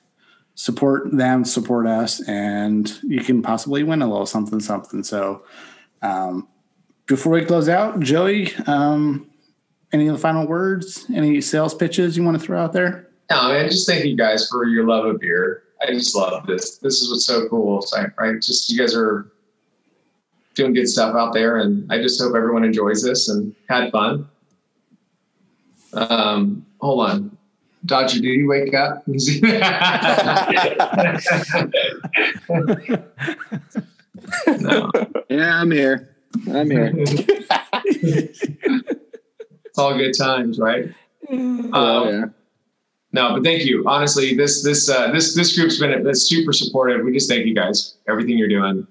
support them, support us, and you can possibly win a little something, something. So um, before we close out, Joey, um, any final words? Any sales pitches you want to throw out there? No, man, just thank you guys for your love of beer. I just love this. This is what's so cool. So, right? Just you guys are doing good stuff out there, and I just hope everyone enjoys this and had fun. Um, hold on. Dodger, did you wake up? no. Yeah, I'm here. I'm here. It's all good times, right? Oh, Um, yeah. No, but thank you. Honestly, this this uh, this this group's been been super supportive. We just thank you guys. Everything you're doing.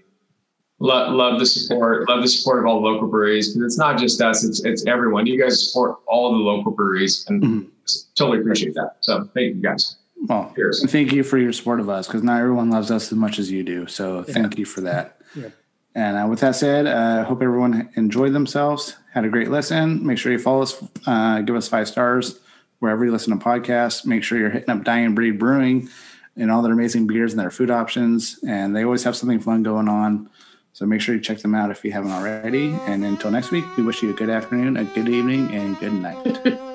Love, love the support. Love the support of all local breweries because it's not just us. It's it's everyone. You guys support all the local breweries and Mhm. totally appreciate that. So thank you guys. Well, Cheers. thank you for your support of us because not everyone loves us as much as you do. So thank you for that. Yeah. And uh, with that said, I uh, hope everyone enjoyed themselves, had a great listen. Make sure you follow us, uh, give us five stars wherever you listen to podcasts. Make sure you're hitting up Dying Breed Brewing and all their amazing beers and their food options. And they always have something fun going on. So make sure you check them out if you haven't already. And until next week, we wish you a good afternoon, a good evening, and good night.